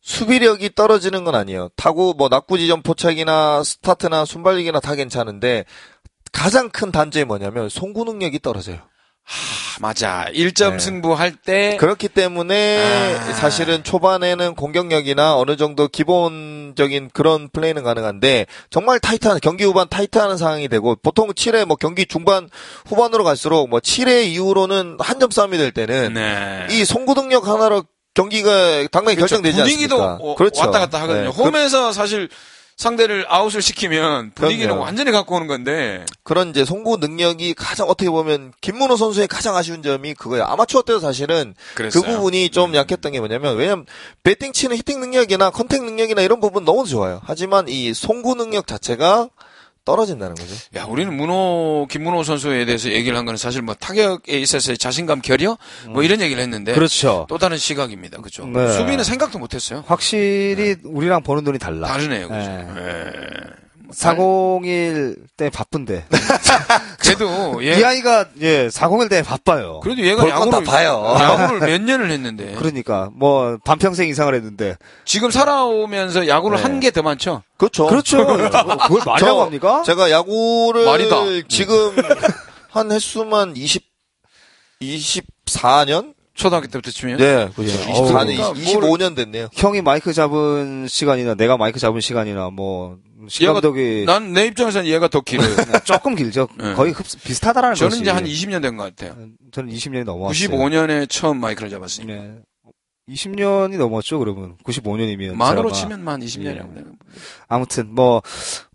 [SPEAKER 3] 수비력이 떨어지는 건 아니에요. 타구 뭐 낙구지점 포착이나 스타트나 순발력이나 다 괜찮은데 가장 큰 단점이 뭐냐면 송구 능력이 떨어져요.
[SPEAKER 1] 아, 맞아. 1점
[SPEAKER 3] 네.
[SPEAKER 1] 승부할 때
[SPEAKER 3] 그렇기 때문에
[SPEAKER 1] 아.
[SPEAKER 3] 사실은 초반에는 공격력이나 어느 정도 기본적인 그런 플레이는 가능한데 정말 타이트한 경기 후반 타이트한 상황이 되고 보통 7회 뭐 경기 중반 후반으로 갈수록 뭐 7회 이후로는 한 점 싸움이 될 때는
[SPEAKER 1] 네.
[SPEAKER 3] 이 송구 능력 하나로 경기가 당당히
[SPEAKER 1] 그렇죠.
[SPEAKER 3] 결정되지
[SPEAKER 1] 분위기도
[SPEAKER 3] 않습니까?
[SPEAKER 1] 어,
[SPEAKER 3] 그렇죠.
[SPEAKER 1] 왔다 갔다 하거든요.
[SPEAKER 3] 네. 그,
[SPEAKER 1] 홈에서 사실 상대를 아웃을 시키면 분위기는
[SPEAKER 3] 그럼요.
[SPEAKER 1] 완전히 갖고 오는 건데
[SPEAKER 3] 그런 이제 송구 능력이 가장 어떻게 보면 김문호 선수의 가장 아쉬운 점이 그거예요. 아마추어 때도 사실은
[SPEAKER 1] 그랬어요.
[SPEAKER 3] 그 부분이 좀 약했던 게 뭐냐면 왜냐면 배팅 치는 hitting 능력이나 contact 능력이나 이런 부분 너무 좋아요. 하지만 이 송구 능력 자체가 떨어진다는 거죠.
[SPEAKER 1] 야, 우리는 문호, 김문호 선수에 대해서 얘기를 한 거는 사실 뭐 타격에 있어서의 자신감 결여? 뭐 이런 얘기를 했는데.
[SPEAKER 2] 그렇죠.
[SPEAKER 1] 또 다른 시각입니다. 그죠?
[SPEAKER 2] 네.
[SPEAKER 1] 수비는 생각도 못 했어요.
[SPEAKER 2] 확실히 우리랑 보는 눈이 달라.
[SPEAKER 1] 다르네요. 그죠?
[SPEAKER 2] 네.
[SPEAKER 1] 예.
[SPEAKER 2] 401 때 바쁜데.
[SPEAKER 1] 그래도
[SPEAKER 2] 이
[SPEAKER 1] 얘,
[SPEAKER 2] 아이가, 예, 401 때 바빠요.
[SPEAKER 1] 그래도 얘가 야구를,
[SPEAKER 3] 봐요.
[SPEAKER 1] 야구를 몇 년을 했는데.
[SPEAKER 2] 그러니까, 뭐, 반평생 이상을 했는데.
[SPEAKER 1] 지금 살아오면서 야구를
[SPEAKER 2] 네.
[SPEAKER 1] 한게 더 많죠?
[SPEAKER 3] 그렇죠.
[SPEAKER 2] 그렇죠. 그걸 말이라고
[SPEAKER 3] 저-
[SPEAKER 2] 합니까?
[SPEAKER 3] 제가 야구를
[SPEAKER 1] 말이다.
[SPEAKER 3] 지금 한 횟수만 20 24년?
[SPEAKER 1] 초등학교 때부터 치면.
[SPEAKER 3] 네. 24년,
[SPEAKER 1] 그러니까
[SPEAKER 3] 25년 됐네요.
[SPEAKER 2] 형이 마이크 잡은 시간이나 내가 마이크 잡은 시간이나 뭐신 감독이
[SPEAKER 1] 난 내 입장에서는 얘가 더 길어요.
[SPEAKER 2] 조금 길죠.
[SPEAKER 1] 네.
[SPEAKER 2] 거의 흡, 비슷하다라는
[SPEAKER 1] 저는
[SPEAKER 2] 거지.
[SPEAKER 1] 이제 한 20년 된 것 같아요.
[SPEAKER 2] 저는 20년이 넘었어요.
[SPEAKER 1] 95년에 처음 마이크를 잡았으니까.
[SPEAKER 2] 네. 20년이 넘었죠, 그러면. 95년이면.
[SPEAKER 1] 만으로 치면 만 20년이라고.
[SPEAKER 2] 예. 아무튼, 뭐,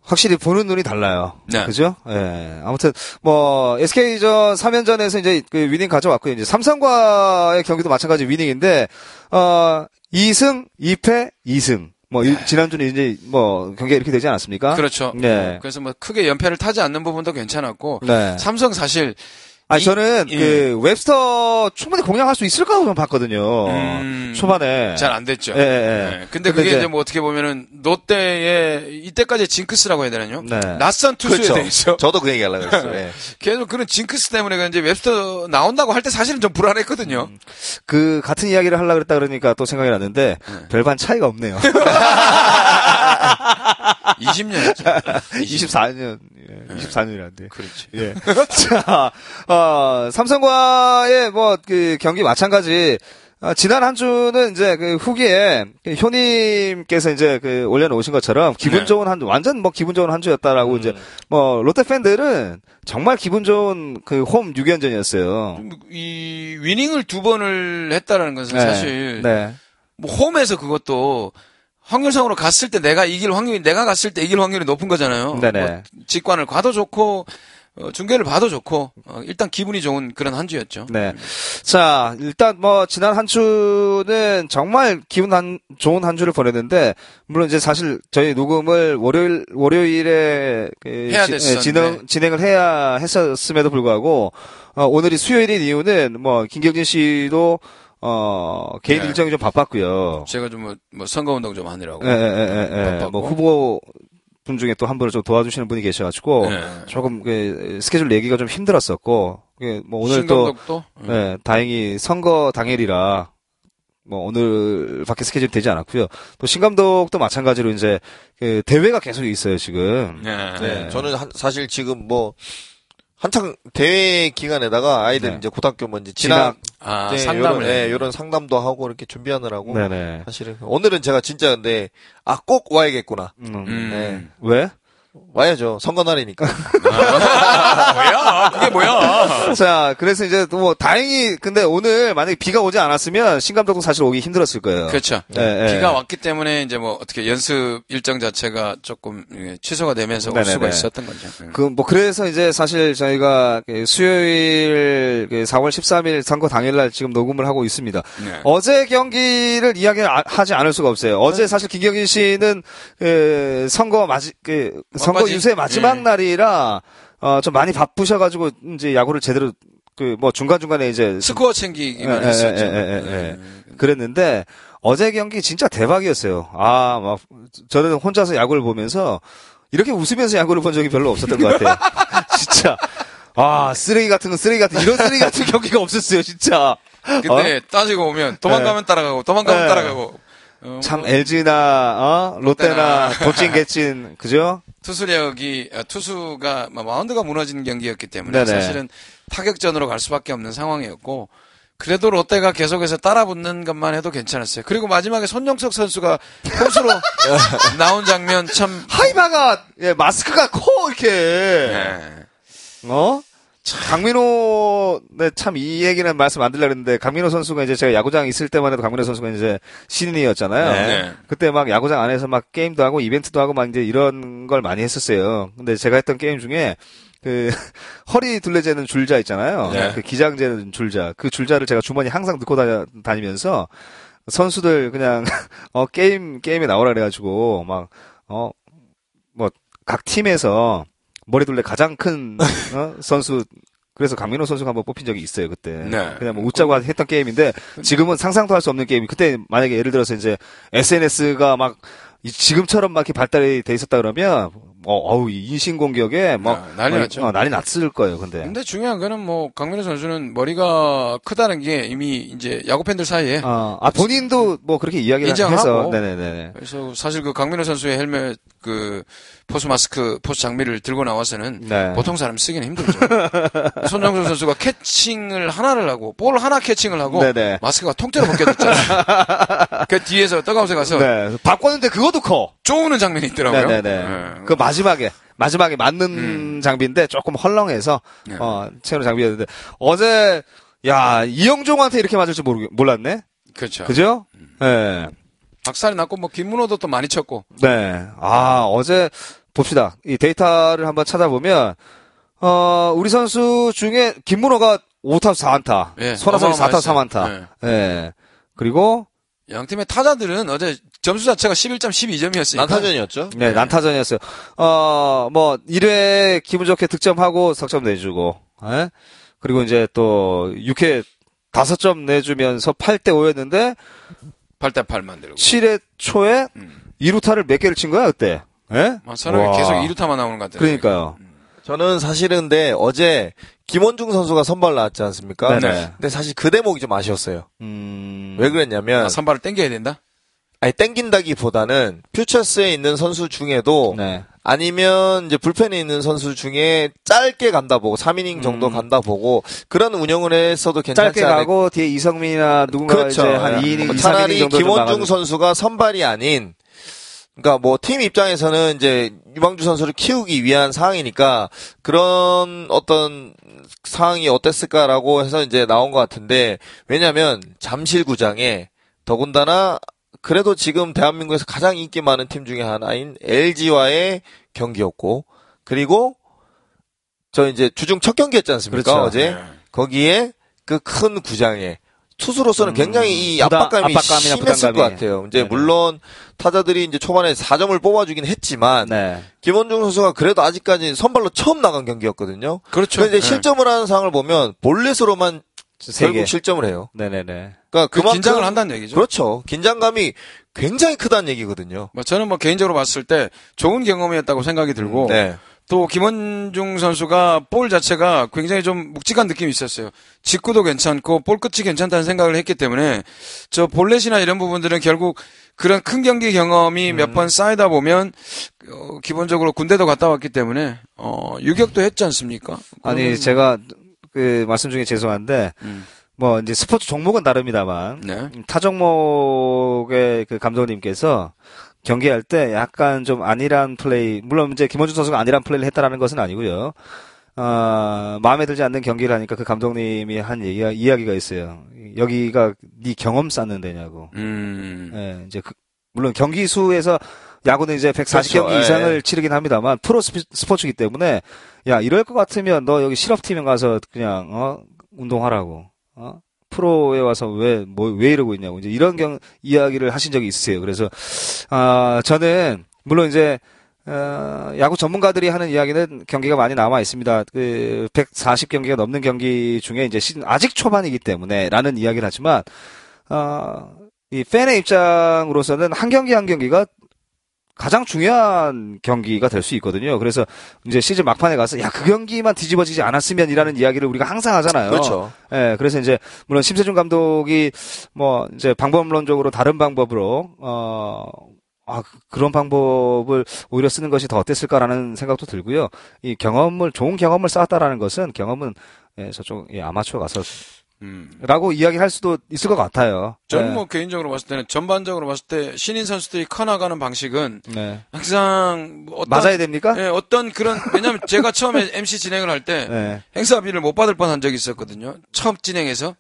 [SPEAKER 2] 확실히 보는 눈이 달라요.
[SPEAKER 1] 네.
[SPEAKER 2] 그죠? 예. 아무튼, 뭐, SK전 3연전에서 이제 그 위닝 가져왔고요. 이제 삼성과의 경기도 마찬가지 위닝인데, 어, 2승, 2패, 2승. 뭐, 일- 지난주는 이제 뭐, 경기가 이렇게 되지 않았습니까?
[SPEAKER 1] 그렇죠.
[SPEAKER 2] 네.
[SPEAKER 1] 그래서 뭐 크게 연패를 타지 않는 부분도 괜찮았고
[SPEAKER 2] 네.
[SPEAKER 1] 삼성 사실 이-
[SPEAKER 2] 저는
[SPEAKER 1] 예.
[SPEAKER 2] 그 웹스터 충분히 공략할 수 있을 거라고 봤거든요.
[SPEAKER 1] 음,
[SPEAKER 2] 초반에.
[SPEAKER 1] 잘 안 됐죠.
[SPEAKER 2] 예, 예, 예.
[SPEAKER 1] 네. 근데
[SPEAKER 2] 근데
[SPEAKER 1] 그게
[SPEAKER 2] 이제-
[SPEAKER 1] 뭐 어떻게 보면은 롯데의 이때까지 징크스라고 해야 되나요?
[SPEAKER 2] 네.
[SPEAKER 1] 낯선 투수에
[SPEAKER 3] 그렇죠.
[SPEAKER 1] 대해서
[SPEAKER 3] 저도 그 얘기 하려고 했어요. 예.
[SPEAKER 1] 계속 그런 징크스 때문에 이제 웹스터 나온다고 할 때 사실은 좀 불안했거든요.
[SPEAKER 2] 음. 그 같은 이야기를 하려고 그랬다 그러니까 또 생각이 났는데
[SPEAKER 1] 네.
[SPEAKER 2] 별반 차이가 없네요.
[SPEAKER 1] 20년이죠.
[SPEAKER 2] 24년, 24년이란데.
[SPEAKER 1] 그렇지.
[SPEAKER 2] 예. 자, 어, 삼성과의 뭐, 그, 경기 마찬가지. 어, 지난 한 주는 이제 그 후기에 그 효님께서 이제 그 올려놓으신 것처럼 기분
[SPEAKER 1] 네.
[SPEAKER 2] 좋은 한 주, 완전 뭐 기분 좋은 한 주였다라고 이제 뭐 롯데 팬들은 정말 기분 좋은 그 홈 6연전이었어요.
[SPEAKER 1] 이 위닝을 두 번을 했다라는 것은 사실
[SPEAKER 2] 네.
[SPEAKER 1] 뭐 홈에서 그것도 확률상으로 갔을 때 내가 이길 확률이 내가 갔을 때 이길 확률이 높은 거잖아요.
[SPEAKER 2] 네네.
[SPEAKER 1] 뭐 직관을 봐도 좋고 어, 중계를 봐도 좋고 어, 일단 기분이 좋은 그런 한 주였죠.
[SPEAKER 2] 네. 자, 일단 뭐 지난 한 주는 정말 기분 한 좋은 한 주를 보냈는데 물론 이제 사실 저희 녹음을 월요일 월요일에 그
[SPEAKER 1] 해야
[SPEAKER 2] 지-
[SPEAKER 1] 됐었는데.
[SPEAKER 2] 예, 진행 진행을 해야 했었음에도 불구하고 어, 오늘이 수요일인 이유는 뭐 김경진 씨도 어 개인
[SPEAKER 1] 네.
[SPEAKER 2] 일정이 좀 바빴고요.
[SPEAKER 1] 제가 좀 뭐, 뭐 선거운동 좀 하느라고.
[SPEAKER 2] 예, 예, 예, 예, 예. 뭐 후보 분 중에 또 한 분을 좀 도와주시는 분이 계셔가지고
[SPEAKER 1] 네.
[SPEAKER 2] 조금 그 스케줄 내기가 좀 힘들었었고 그뭐 오늘 또
[SPEAKER 1] 신감독도
[SPEAKER 2] 네, 다행히 선거 당일이라 뭐 오늘 밖에 스케줄 되지 않았고요. 또 신감독도 마찬가지로 이제 그 대회가 계속 있어요 지금.
[SPEAKER 1] 네.
[SPEAKER 2] 네.
[SPEAKER 3] 저는 한- 사실 지금 뭐 한창 대회 기간에다가 아이들
[SPEAKER 2] 네.
[SPEAKER 3] 이제 고등학교 뭐 이제 진학
[SPEAKER 1] 아,
[SPEAKER 3] 네,
[SPEAKER 1] 상담을
[SPEAKER 3] 요런, 예,
[SPEAKER 1] 해.
[SPEAKER 3] 요런 상담도 하고 이렇게 준비하느라고
[SPEAKER 2] 네네.
[SPEAKER 3] 사실은 오늘은 제가 진짜 근데 아 꼭 와야겠구나.
[SPEAKER 2] 음.
[SPEAKER 1] 음.
[SPEAKER 3] 네.
[SPEAKER 2] 왜?
[SPEAKER 3] 와야죠. 선거 날이니까.
[SPEAKER 1] 뭐야? 그게 뭐야?
[SPEAKER 2] 자, 그래서 이제 또뭐 다행히 근데 오늘 만약에 비가 오지 않았으면 신감독도 사실 오기 힘들었을 거예요.
[SPEAKER 1] 그렇죠.
[SPEAKER 2] 네, 네.
[SPEAKER 1] 비가 왔기 때문에 이제 뭐 어떻게 연습 일정 자체가 조금 예, 취소가 되면서 올
[SPEAKER 2] 네네네.
[SPEAKER 1] 수가 있었던 거죠. 음.
[SPEAKER 2] 그, 뭐, 그래서 이제 사실 저희가 그 수요일 그 4월 13일 선거 당일날 지금 녹음을 하고 있습니다.
[SPEAKER 1] 네.
[SPEAKER 2] 어제 경기를 이야기하지 않을 수가 없어요. 어제 사실 김경진 씨는 그 선거 마지 그 선거? 유세 마지막
[SPEAKER 1] 예.
[SPEAKER 2] 날이라 어 좀 많이 바쁘셔가지고 이제 야구를 제대로 그 뭐 중간 중간에 이제
[SPEAKER 1] 스코어 챙기기만
[SPEAKER 2] 예,
[SPEAKER 1] 했었죠.
[SPEAKER 2] 예, 예, 예, 예.
[SPEAKER 1] 네.
[SPEAKER 2] 그랬는데 어제 경기 진짜 대박이었어요. 아, 막 저는 혼자서 야구를 보면서 이렇게 웃으면서 야구를 본 적이 별로 없었던 것 같아요. 진짜. 아, 쓰레기 같은 건 쓰레기 같은 이런 쓰레기 같은 경기가 없었어요, 진짜.
[SPEAKER 1] 근데 따지고 보면 도망가면 따라가고 도망가면
[SPEAKER 2] 네.
[SPEAKER 1] 따라가고 어, 참뭐
[SPEAKER 2] LG나 어? 롯데나. 도찐 개찐 그죠?
[SPEAKER 1] 투수력이 아, 투수가 막 마운드가 무너지는 경기였기 때문에
[SPEAKER 2] 네네.
[SPEAKER 1] 사실은 타격전으로 갈 수밖에 없는 상황이었고 그래도 롯데가 계속해서 따라붙는 것만 해도 괜찮았어요. 그리고 마지막에 손영석 선수가 포수로 나온 장면 참
[SPEAKER 2] 하이바가 예, 마스크가 커 이렇게.
[SPEAKER 1] 네.
[SPEAKER 2] 어? 강민호, 네, 참, 이 얘기는 말씀 안 드리려고 했는데, 강민호 선수가 이제 제가 야구장 있을 때만 해도 강민호 선수가 이제 신인이었잖아요.
[SPEAKER 1] 네.
[SPEAKER 2] 그때 막 야구장 안에서 막 게임도 하고 이벤트도 하고 막 이제 이런 걸 많이 했었어요. 근데 제가 했던 게임 중에, 그, 허리 둘레재는 줄자 있잖아요.
[SPEAKER 1] 네.
[SPEAKER 2] 그 기장재는 줄자. 그 줄자를 제가 주머니 항상 넣고 다녀, 다니면서, 선수들 그냥, 어, 게임, 게임에 나오라 그래가지고, 막, 어, 뭐, 각 팀에서, 머리둘레 가장 큰 어? 선수 그래서 강민호 선수가 한번 뽑힌 적이 있어요 그때
[SPEAKER 1] 네.
[SPEAKER 2] 그냥 뭐 웃자고 했던 게임인데 지금은 상상도 할 수 없는 게임 그때 만약에 예를 들어서 이제 SNS가 막 이- 지금처럼 막 이렇게 발달이 돼 있었다 그러면 어, 어우 이 인신 공격에 막
[SPEAKER 1] 아, 난리
[SPEAKER 2] 어,
[SPEAKER 1] 났죠.
[SPEAKER 2] 어, 난리 났을 거예요 근데
[SPEAKER 1] 근데 중요한 거는 뭐 강민호 선수는 머리가 크다는 게 이미 이제 야구 팬들 사이에
[SPEAKER 2] 어, 아 본인도 뭐 그렇게 이야기를
[SPEAKER 1] 인정하고.
[SPEAKER 2] 해서 네네네
[SPEAKER 1] 그래서 사실 그 강민호 선수의 헬멧 그 포수 마스크, 포수 장비를 들고 나와서는
[SPEAKER 2] 네.
[SPEAKER 1] 보통 사람 쓰기는 힘들죠. 손정수 선수가 캐칭을 하나를 하고 볼 하나 캐칭을 하고
[SPEAKER 2] 네네.
[SPEAKER 1] 마스크가 통째로 벗겨졌잖아요. 그 뒤에서 떡아웃에 가서
[SPEAKER 2] 네. 바꿨는데 그것도 커.
[SPEAKER 1] 쪼우는 장면이 있더라고요.
[SPEAKER 2] 네네네.
[SPEAKER 1] 네.
[SPEAKER 2] 그 마지막에 마지막에 맞는 장비인데 조금 헐렁해서
[SPEAKER 1] 네.
[SPEAKER 2] 어 채우는 장비였는데 어제 야 이영종한테 이렇게 맞을 줄 모르 몰랐네.
[SPEAKER 1] 그렇죠.
[SPEAKER 2] 그죠? 네.
[SPEAKER 1] 박살이 났고 뭐 김문호도 또 많이 쳤고
[SPEAKER 2] 네. 아, 어제 봅시다. 이 데이터를 한번 찾아보면 어, 우리 선수 중에 김문호가 5타수 4안타,
[SPEAKER 1] 예,
[SPEAKER 2] 손아섭이 4타수
[SPEAKER 1] 어마어마했어요.
[SPEAKER 2] 3안타. 예. 그리고
[SPEAKER 1] 양 팀의 타자들은 어제 점수 자체가 11점 12점이었으니까
[SPEAKER 3] 난타전이었죠.
[SPEAKER 2] 네, 난타전이었어요. 어, 뭐 1회 기분 좋게 득점하고 석점 내주고. 예? 그리고 이제 또 6회 5점 내주면서 8대 5였는데
[SPEAKER 1] 8대 8 만들고
[SPEAKER 2] 7회 초에
[SPEAKER 1] 음.
[SPEAKER 2] 2루타를 몇 개를 친 거야, 그때? 예?
[SPEAKER 1] 아, 사람이
[SPEAKER 2] 와.
[SPEAKER 1] 계속 2루타만 나오는 것 같아요.
[SPEAKER 2] 그러니까요.
[SPEAKER 3] 저는 사실은 근데 어제 김원중 선수가 선발 나왔지 않습니까?
[SPEAKER 2] 네네.
[SPEAKER 3] 근데 사실 그 대목이 좀 아쉬웠어요.
[SPEAKER 2] 음.
[SPEAKER 3] 왜 그랬냐면
[SPEAKER 1] 아, 선발을 땡겨야 된다?
[SPEAKER 3] 아니 땡긴다기보다는 퓨처스에 있는 선수 중에도
[SPEAKER 2] 네.
[SPEAKER 3] 아니면 이제 불펜에 있는 선수 중에 짧게 간다 보고 3이닝 정도
[SPEAKER 2] 음.
[SPEAKER 3] 간다 보고 그런 운영을 했어도 괜찮지
[SPEAKER 2] 짧게
[SPEAKER 3] 않을까
[SPEAKER 2] 가고 뒤에 이성민이나 누군가
[SPEAKER 3] 그렇죠.
[SPEAKER 2] 이제 한
[SPEAKER 3] 예.
[SPEAKER 2] 2이닝,
[SPEAKER 3] 뭐
[SPEAKER 2] 2, 3이닝
[SPEAKER 3] 차라리
[SPEAKER 2] 정도 좀
[SPEAKER 3] 김원중
[SPEAKER 2] 나가는-
[SPEAKER 3] 선수가 선발이 아닌 그러니까 뭐 팀 입장에서는 이제 유망주 선수를 키우기 위한 상황이니까 그런 어떤 상황이 어땠을까라고 해서 이제 나온 것 같은데 왜냐하면 잠실구장에 더군다나 그래도 지금 대한민국에서 가장 인기 많은 팀 중에 하나인 LG와의 경기였고 그리고 저 이제 주중 첫 경기였지 않습니까
[SPEAKER 2] 그렇죠.
[SPEAKER 3] 어제
[SPEAKER 1] 네.
[SPEAKER 3] 거기에 그 큰 구장에 투수로서는
[SPEAKER 2] 음,
[SPEAKER 3] 굉장히 이
[SPEAKER 2] 부담-
[SPEAKER 3] 압박감이
[SPEAKER 2] 압박감이나
[SPEAKER 3] 심했을
[SPEAKER 2] 부담감이.
[SPEAKER 3] 것 같아요. 이제
[SPEAKER 2] 네네.
[SPEAKER 3] 물론 타자들이 이제 초반에 4점을 뽑아주긴 했지만
[SPEAKER 2] 네.
[SPEAKER 3] 김원중 선수가 그래도 아직까지 선발로 처음 나간 경기였거든요.
[SPEAKER 1] 그렇죠.
[SPEAKER 3] 그런데
[SPEAKER 1] 네.
[SPEAKER 3] 실점을 하는 상황을 보면 볼넷으로만. 결국 실점을 해요.
[SPEAKER 2] 네네네.
[SPEAKER 3] 그러니까
[SPEAKER 1] 그 긴장을 한다는 얘기죠.
[SPEAKER 3] 그렇죠. 긴장감이 굉장히 크다는 얘기거든요.
[SPEAKER 1] 뭐 저는 뭐 개인적으로 봤을 때 좋은 경험이었다고 생각이 들고
[SPEAKER 3] 네.
[SPEAKER 1] 또 김원중 선수가 볼 자체가 굉장히 좀 묵직한 느낌이 있었어요. 직구도 괜찮고 볼 끝이 괜찮다는 생각을 했기 때문에 저 볼넷이나 이런 부분들은 결국 그런 큰 경기 경험이
[SPEAKER 2] 음.
[SPEAKER 1] 몇번 쌓이다 보면 어, 기본적으로 군대도 갔다 왔기 때문에 어, 유격도 했지 않습니까?
[SPEAKER 2] 아니 제가 그 말씀 중에 죄송한데
[SPEAKER 1] 음,
[SPEAKER 2] 뭐 이제 스포츠 종목은 다릅니다만
[SPEAKER 1] 네.
[SPEAKER 2] 타 종목의 그 감독님께서 경기할 때 약간 좀 안일한 플레이 물론 이제 김원준 선수가 안일한 플레이를 했다라는 것은 아니고요. 어, 마음에 들지 않는 경기를 하니까 그 감독님이 한 얘기가, 이야기가 있어요. 여기가 네 경험 쌓는 데냐고.
[SPEAKER 1] 음,
[SPEAKER 2] 예, 이제 그- 물론 경기 수에서 야구는 이제 140경기
[SPEAKER 3] 그렇죠.
[SPEAKER 2] 이상을
[SPEAKER 3] 예.
[SPEAKER 2] 치르긴 합니다만 프로 스포츠이기 때문에 야 이럴 것 같으면 너 여기 실업팀에 가서 그냥 어 운동하라고 어 프로에 와서 왜 뭐 왜 이러고 있냐고 이제 이런 경 이야기를 하신 적이 있으세요. 그래서 아 저는 물론 이제 어, 야구 전문가들이 하는 이야기는 경기가 많이 남아 있습니다. 그 140 경기가 넘는 경기 중에 이제 시즌 아직 초반이기 때문에 라는 이야기를 하지만 어, 이 팬의 입장으로서는 한 경기 한 경기가 가장 중요한 경기가 될 수 있거든요. 그래서 이제 시즌 막판에 가서 야 그 경기만 뒤집어지지 않았으면이라는 이야기를 우리가 항상 하잖아요.
[SPEAKER 3] 그렇죠.
[SPEAKER 2] 예, 그래서 이제 물론 심세준 감독이 뭐 이제 방법론적으로 다른 방법으로 어 아, 그- 그런 방법을 오히려 쓰는 것이 더 어땠을까라는 생각도 들고요. 이 경험을 좋은 경험을 쌓았다라는 것은 경험은 예, 저쪽 예, 아마추어 가서
[SPEAKER 1] 음.
[SPEAKER 2] 라고 이야기할 수도 있을 것 같아요.
[SPEAKER 1] 저는
[SPEAKER 2] 예.
[SPEAKER 1] 뭐 개인적으로 봤을 때는 전반적으로 봤을 때 신인 선수들이 커나가는 방식은
[SPEAKER 2] 네.
[SPEAKER 1] 항상 뭐 어떤
[SPEAKER 2] 맞아야 됩니까?
[SPEAKER 1] 예, 어떤 그런 왜냐면 제가 처음에 MC 진행을 할때
[SPEAKER 2] 네.
[SPEAKER 1] 행사비를 못 받을 뻔한 적이 있었거든요. 처음 진행해서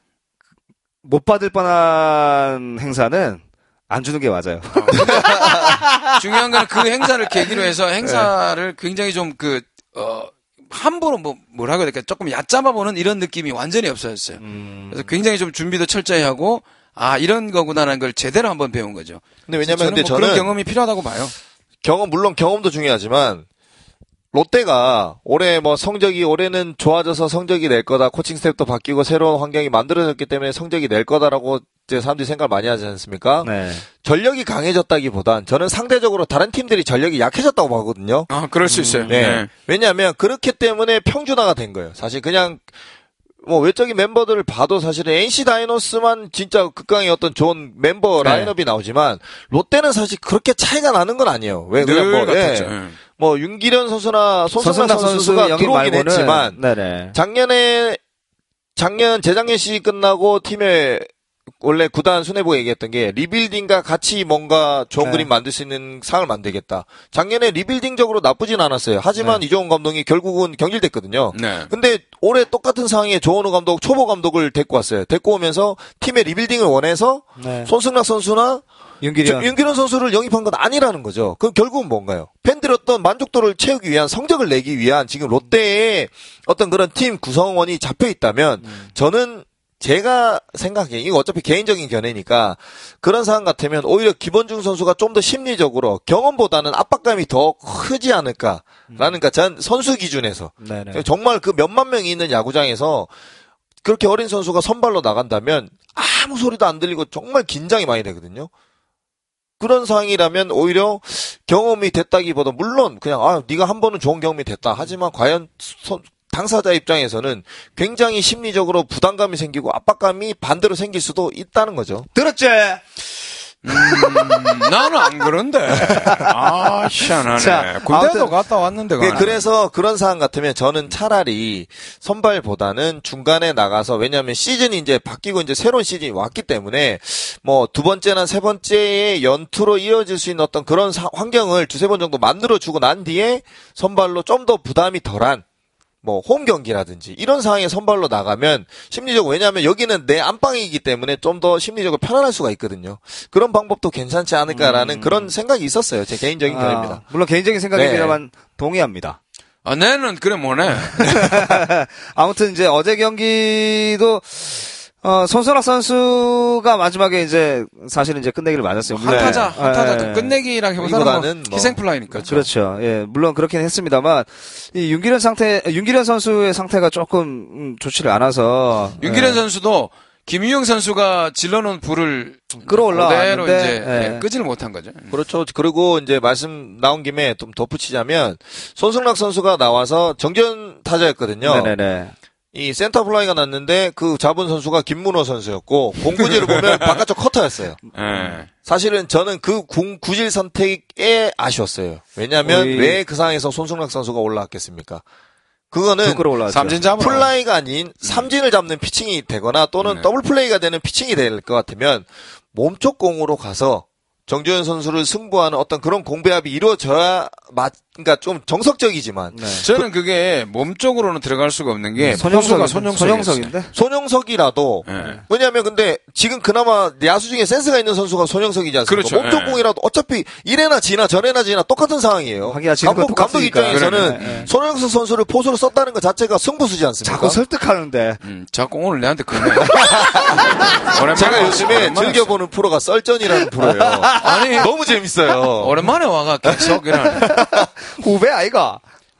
[SPEAKER 2] 못 받을 뻔한 행사는 안 주는 게 맞아요.
[SPEAKER 1] 중요한 건 그 행사를 계기로 해서 행사를 굉장히 좀그 어, 함부로 뭐 뭐라고 해야 될까 조금 얕잡아 보는 이런 느낌이 완전히 없어졌어요.
[SPEAKER 2] 음.
[SPEAKER 1] 그래서 굉장히 좀 준비도 철저히 하고 아 이런 거구나라는 걸 제대로 한번 배운 거죠.
[SPEAKER 3] 근데 왜냐면
[SPEAKER 1] 저는
[SPEAKER 3] 근데
[SPEAKER 1] 뭐
[SPEAKER 3] 저는
[SPEAKER 1] 그런 경험이 필요하다고 봐요.
[SPEAKER 3] 경험 물론 경험도 중요하지만 롯데가 올해 뭐 성적이 올해는 좋아져서 성적이 낼 거다 코칭 스텝도 바뀌고 새로운 환경이 만들어졌기 때문에 성적이 낼 거다라고 이제 사람들이 생각을 많이 하지 않습니까?
[SPEAKER 2] 네.
[SPEAKER 3] 전력이 강해졌다기보단 저는 상대적으로 다른 팀들이 전력이 약해졌다고 보거든요.
[SPEAKER 1] 아 그럴 수 있어요.
[SPEAKER 3] 네. 왜냐하면 그렇기 때문에 평준화가 된 거예요. 사실 그냥 뭐 외적인 멤버들을 봐도 사실은 NC 다이노스만 진짜 극강의 어떤 좋은 멤버
[SPEAKER 1] 네.
[SPEAKER 3] 라인업이 나오지만 롯데는 사실 그렇게 차이가 나는 건 아니에요.
[SPEAKER 1] 왜늘
[SPEAKER 3] 그냥 뭐,
[SPEAKER 1] 같았죠.
[SPEAKER 3] 예.
[SPEAKER 1] 예.
[SPEAKER 3] 뭐 윤기련 선수나 손승락
[SPEAKER 2] 선수
[SPEAKER 3] 선수가
[SPEAKER 2] 영입
[SPEAKER 3] 들어오긴
[SPEAKER 2] 말고는
[SPEAKER 3] 했지만
[SPEAKER 2] 네네.
[SPEAKER 3] 작년에 작년 재작년 시즌 끝나고 팀에 원래 구단 수뇌부가 얘기했던 게 리빌딩과 같이 뭔가 좋은
[SPEAKER 2] 네.
[SPEAKER 3] 그림 만들 수 있는 상을 만들겠다. 작년에 리빌딩적으로 나쁘진 않았어요. 하지만
[SPEAKER 2] 네.
[SPEAKER 3] 이종훈 감독이 결국은 경질됐거든요.
[SPEAKER 1] 네.
[SPEAKER 3] 근데 올해 똑같은 상황에 조원우 감독, 초보 감독을 데리고 왔어요. 데리고 오면서 팀의 리빌딩을 원해서
[SPEAKER 2] 네.
[SPEAKER 3] 손승락 선수나
[SPEAKER 2] 윤기련.
[SPEAKER 3] 선수를 영입한 건 아니라는 거죠. 그럼 결국은 뭔가요? 팬들의 어떤 만족도를 채우기 위한 성적을 내기 위한 지금 롯데의 어떤 그런 팀 구성원이 잡혀 있다면
[SPEAKER 2] 음.
[SPEAKER 3] 저는 제가 생각해 이거 어차피 개인적인 견해니까 그런 상황 같으면 오히려 김원중 선수가 좀 더 심리적으로 경험보다는 압박감이 더 크지 않을까라는 그러니까 전 선수 기준에서
[SPEAKER 2] 네네.
[SPEAKER 3] 정말 그 몇만 명이 있는 야구장에서 그렇게 어린 선수가 선발로 나간다면 아무 소리도 안 들리고 정말 긴장이 많이 되거든요. 그런 상황이라면 오히려 경험이 됐다기보다 물론 그냥 아 네가 한 번은 좋은 경험이 됐다. 하지만 과연 선- 당사자 입장에서는 굉장히 심리적으로 부담감이 생기고 압박감이 반대로 생길 수도 있다는 거죠.
[SPEAKER 2] 들었지?
[SPEAKER 1] 음, 나는 안 그런데. 아, 희한하네.
[SPEAKER 2] 자,
[SPEAKER 1] 군대도
[SPEAKER 2] 아무튼-
[SPEAKER 1] 갔다 왔는데.
[SPEAKER 3] 그-
[SPEAKER 1] 가네.
[SPEAKER 3] 그래서 그런 상황 같으면 저는 차라리 선발보다는 중간에 나가서 왜냐하면 시즌이 이제 바뀌고 이제 새로운 시즌이 왔기 때문에 뭐 두 번째나 세 번째의 연투로 이어질 수 있는 어떤 그런 사- 환경을 두세 번 정도 만들어 주고 난 뒤에 선발로 좀 더 부담이 덜한 뭐 홈 경기라든지 이런 상황에 선발로 나가면 심리적으로 왜냐하면 여기는 내 안방이기 때문에 좀 더 심리적으로 편안할 수가 있거든요. 그런 방법도 괜찮지 않을까라는 그런 생각이 있었어요. 제 개인적인 견해입니다.
[SPEAKER 2] 아, 물론 개인적인 생각입니다만
[SPEAKER 3] 네.
[SPEAKER 2] 동의합니다.
[SPEAKER 1] 아, 내는 그래 뭐네.
[SPEAKER 2] 아무튼 이제 어제 경기도 어, 손선락 선수가 마지막에 이제 사실은 이제 끝내기를 맞았어요. 물론-
[SPEAKER 1] 한타자, 한타자.
[SPEAKER 2] 예, 예.
[SPEAKER 1] 끝내기라기보다는
[SPEAKER 3] 이보다는
[SPEAKER 1] 뭐
[SPEAKER 3] 뭐-
[SPEAKER 1] 희생플라이니까.
[SPEAKER 2] 그렇죠. 예, 물론 그렇긴 했습니다만 이 윤길현 상태, 윤길현 선수의 상태가 조금 음, 좋지를 않아서
[SPEAKER 1] 윤길현
[SPEAKER 2] 예,
[SPEAKER 1] 선수도 김유영 선수가 질러놓은 불을
[SPEAKER 2] 끄러 올라왔는데,
[SPEAKER 1] 그대로 이제
[SPEAKER 2] 예.
[SPEAKER 1] 예, 끄지를 못한 거죠.
[SPEAKER 3] 그렇죠. 그리고 이제 말씀 나온 김에 좀 덧붙이자면 손승락 선수가 나와서 정전 타자였거든요.
[SPEAKER 2] 네네네.
[SPEAKER 3] 이 센터 플라이가 났는데 그 잡은 선수가 김문호 선수였고 공 구질을 보면 바깥쪽 커터였어요.
[SPEAKER 1] 예.
[SPEAKER 3] 사실은 저는 그 공 구질 선택에 아쉬웠어요. 왜냐하면 왜 그 상황에서 손승락 선수가 올라왔겠습니까? 그거는.
[SPEAKER 1] 삼진 잡으러.
[SPEAKER 3] 플라이가 아닌 삼진을 잡는 피칭이 되거나 또는
[SPEAKER 1] 네.
[SPEAKER 3] 더블 플레이가 되는 피칭이 될 것 같으면 몸쪽 공으로 가서 정주현 선수를 승부하는 어떤 그런 공배합이 이루어져야 맞, 그러니까 좀 정석적이지만
[SPEAKER 2] 네.
[SPEAKER 1] 저는 그게 몸쪽으로는 들어갈 수가 없는 게
[SPEAKER 2] 손영석,
[SPEAKER 1] 선수가 손용석
[SPEAKER 2] 손용석 인데.
[SPEAKER 3] 손용석이라도
[SPEAKER 1] 예.
[SPEAKER 3] 왜냐하면 근데 지금 그나마 야수 중에 센스가 있는 선수가 손용석이지 않습니까?
[SPEAKER 1] 그렇죠.
[SPEAKER 3] 몸쪽
[SPEAKER 1] 예.
[SPEAKER 3] 공이라도 어차피 이래나 지나 저래나 지나 똑같은 상황이에요.
[SPEAKER 2] 하기야
[SPEAKER 3] 감독,
[SPEAKER 2] 건
[SPEAKER 3] 감독. 입장에서는.
[SPEAKER 2] 예.
[SPEAKER 3] 손용석 선수를 포수로 썼다는 것 자체가 승부수지 않습니까?
[SPEAKER 2] 자꾸 설득하는데.
[SPEAKER 1] 음, 자꾸 오늘 내한테 그네.
[SPEAKER 3] 제가 요즘에 즐겨보는 프로가 썰전이라는 프로예요.
[SPEAKER 1] 아니
[SPEAKER 3] 너무 재밌어요.
[SPEAKER 1] 오랜만에 와가 계속 이러네.
[SPEAKER 2] 후배 아이가.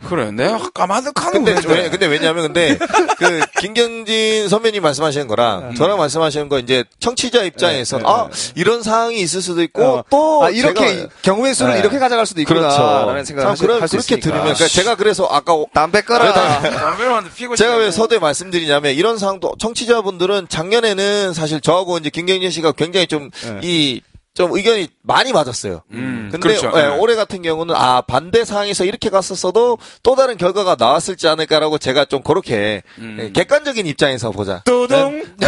[SPEAKER 1] 그래, 내가 까마득하는
[SPEAKER 3] 근데. 왜, 근데 왜냐면 근데 그 김경진 선배님 말씀하시는 거랑 저랑 말씀하시는 거 이제 청취자 입장에서
[SPEAKER 2] 네,
[SPEAKER 3] 아 이런 상황이 있을 수도 있고
[SPEAKER 2] 어.
[SPEAKER 3] 또
[SPEAKER 2] 아, 이렇게
[SPEAKER 3] 제가-
[SPEAKER 2] 경우의 수를
[SPEAKER 3] 네.
[SPEAKER 2] 이렇게 가져갈 수도 있구나.
[SPEAKER 3] 그렇죠.
[SPEAKER 2] 라는 생각을
[SPEAKER 3] 참
[SPEAKER 2] 하시,
[SPEAKER 3] 그런- 그렇게
[SPEAKER 2] 있으니까.
[SPEAKER 3] 들으면 그러니까 제가 그래서 아까
[SPEAKER 2] 담배 꺼라.
[SPEAKER 1] 담배만 피고
[SPEAKER 3] 제가 왜. 서두에 말씀드리냐면 이런 상황도 청취자분들은 작년에는 사실 저하고 이제 김경진 씨가 굉장히 좀
[SPEAKER 2] 네.
[SPEAKER 3] 이 좀 의견이 많이 맞았어요.
[SPEAKER 1] 음,
[SPEAKER 3] 근데
[SPEAKER 1] 그렇죠.
[SPEAKER 3] 예,
[SPEAKER 1] 예.
[SPEAKER 3] 올해 같은 경우는 아 반대 상황에서 이렇게 갔었어도 또 다른 결과가 나왔을지 않을까라고 제가 좀 그렇게
[SPEAKER 1] 음.
[SPEAKER 3] 예, 객관적인 입장에서 보자.
[SPEAKER 2] 뚜둥.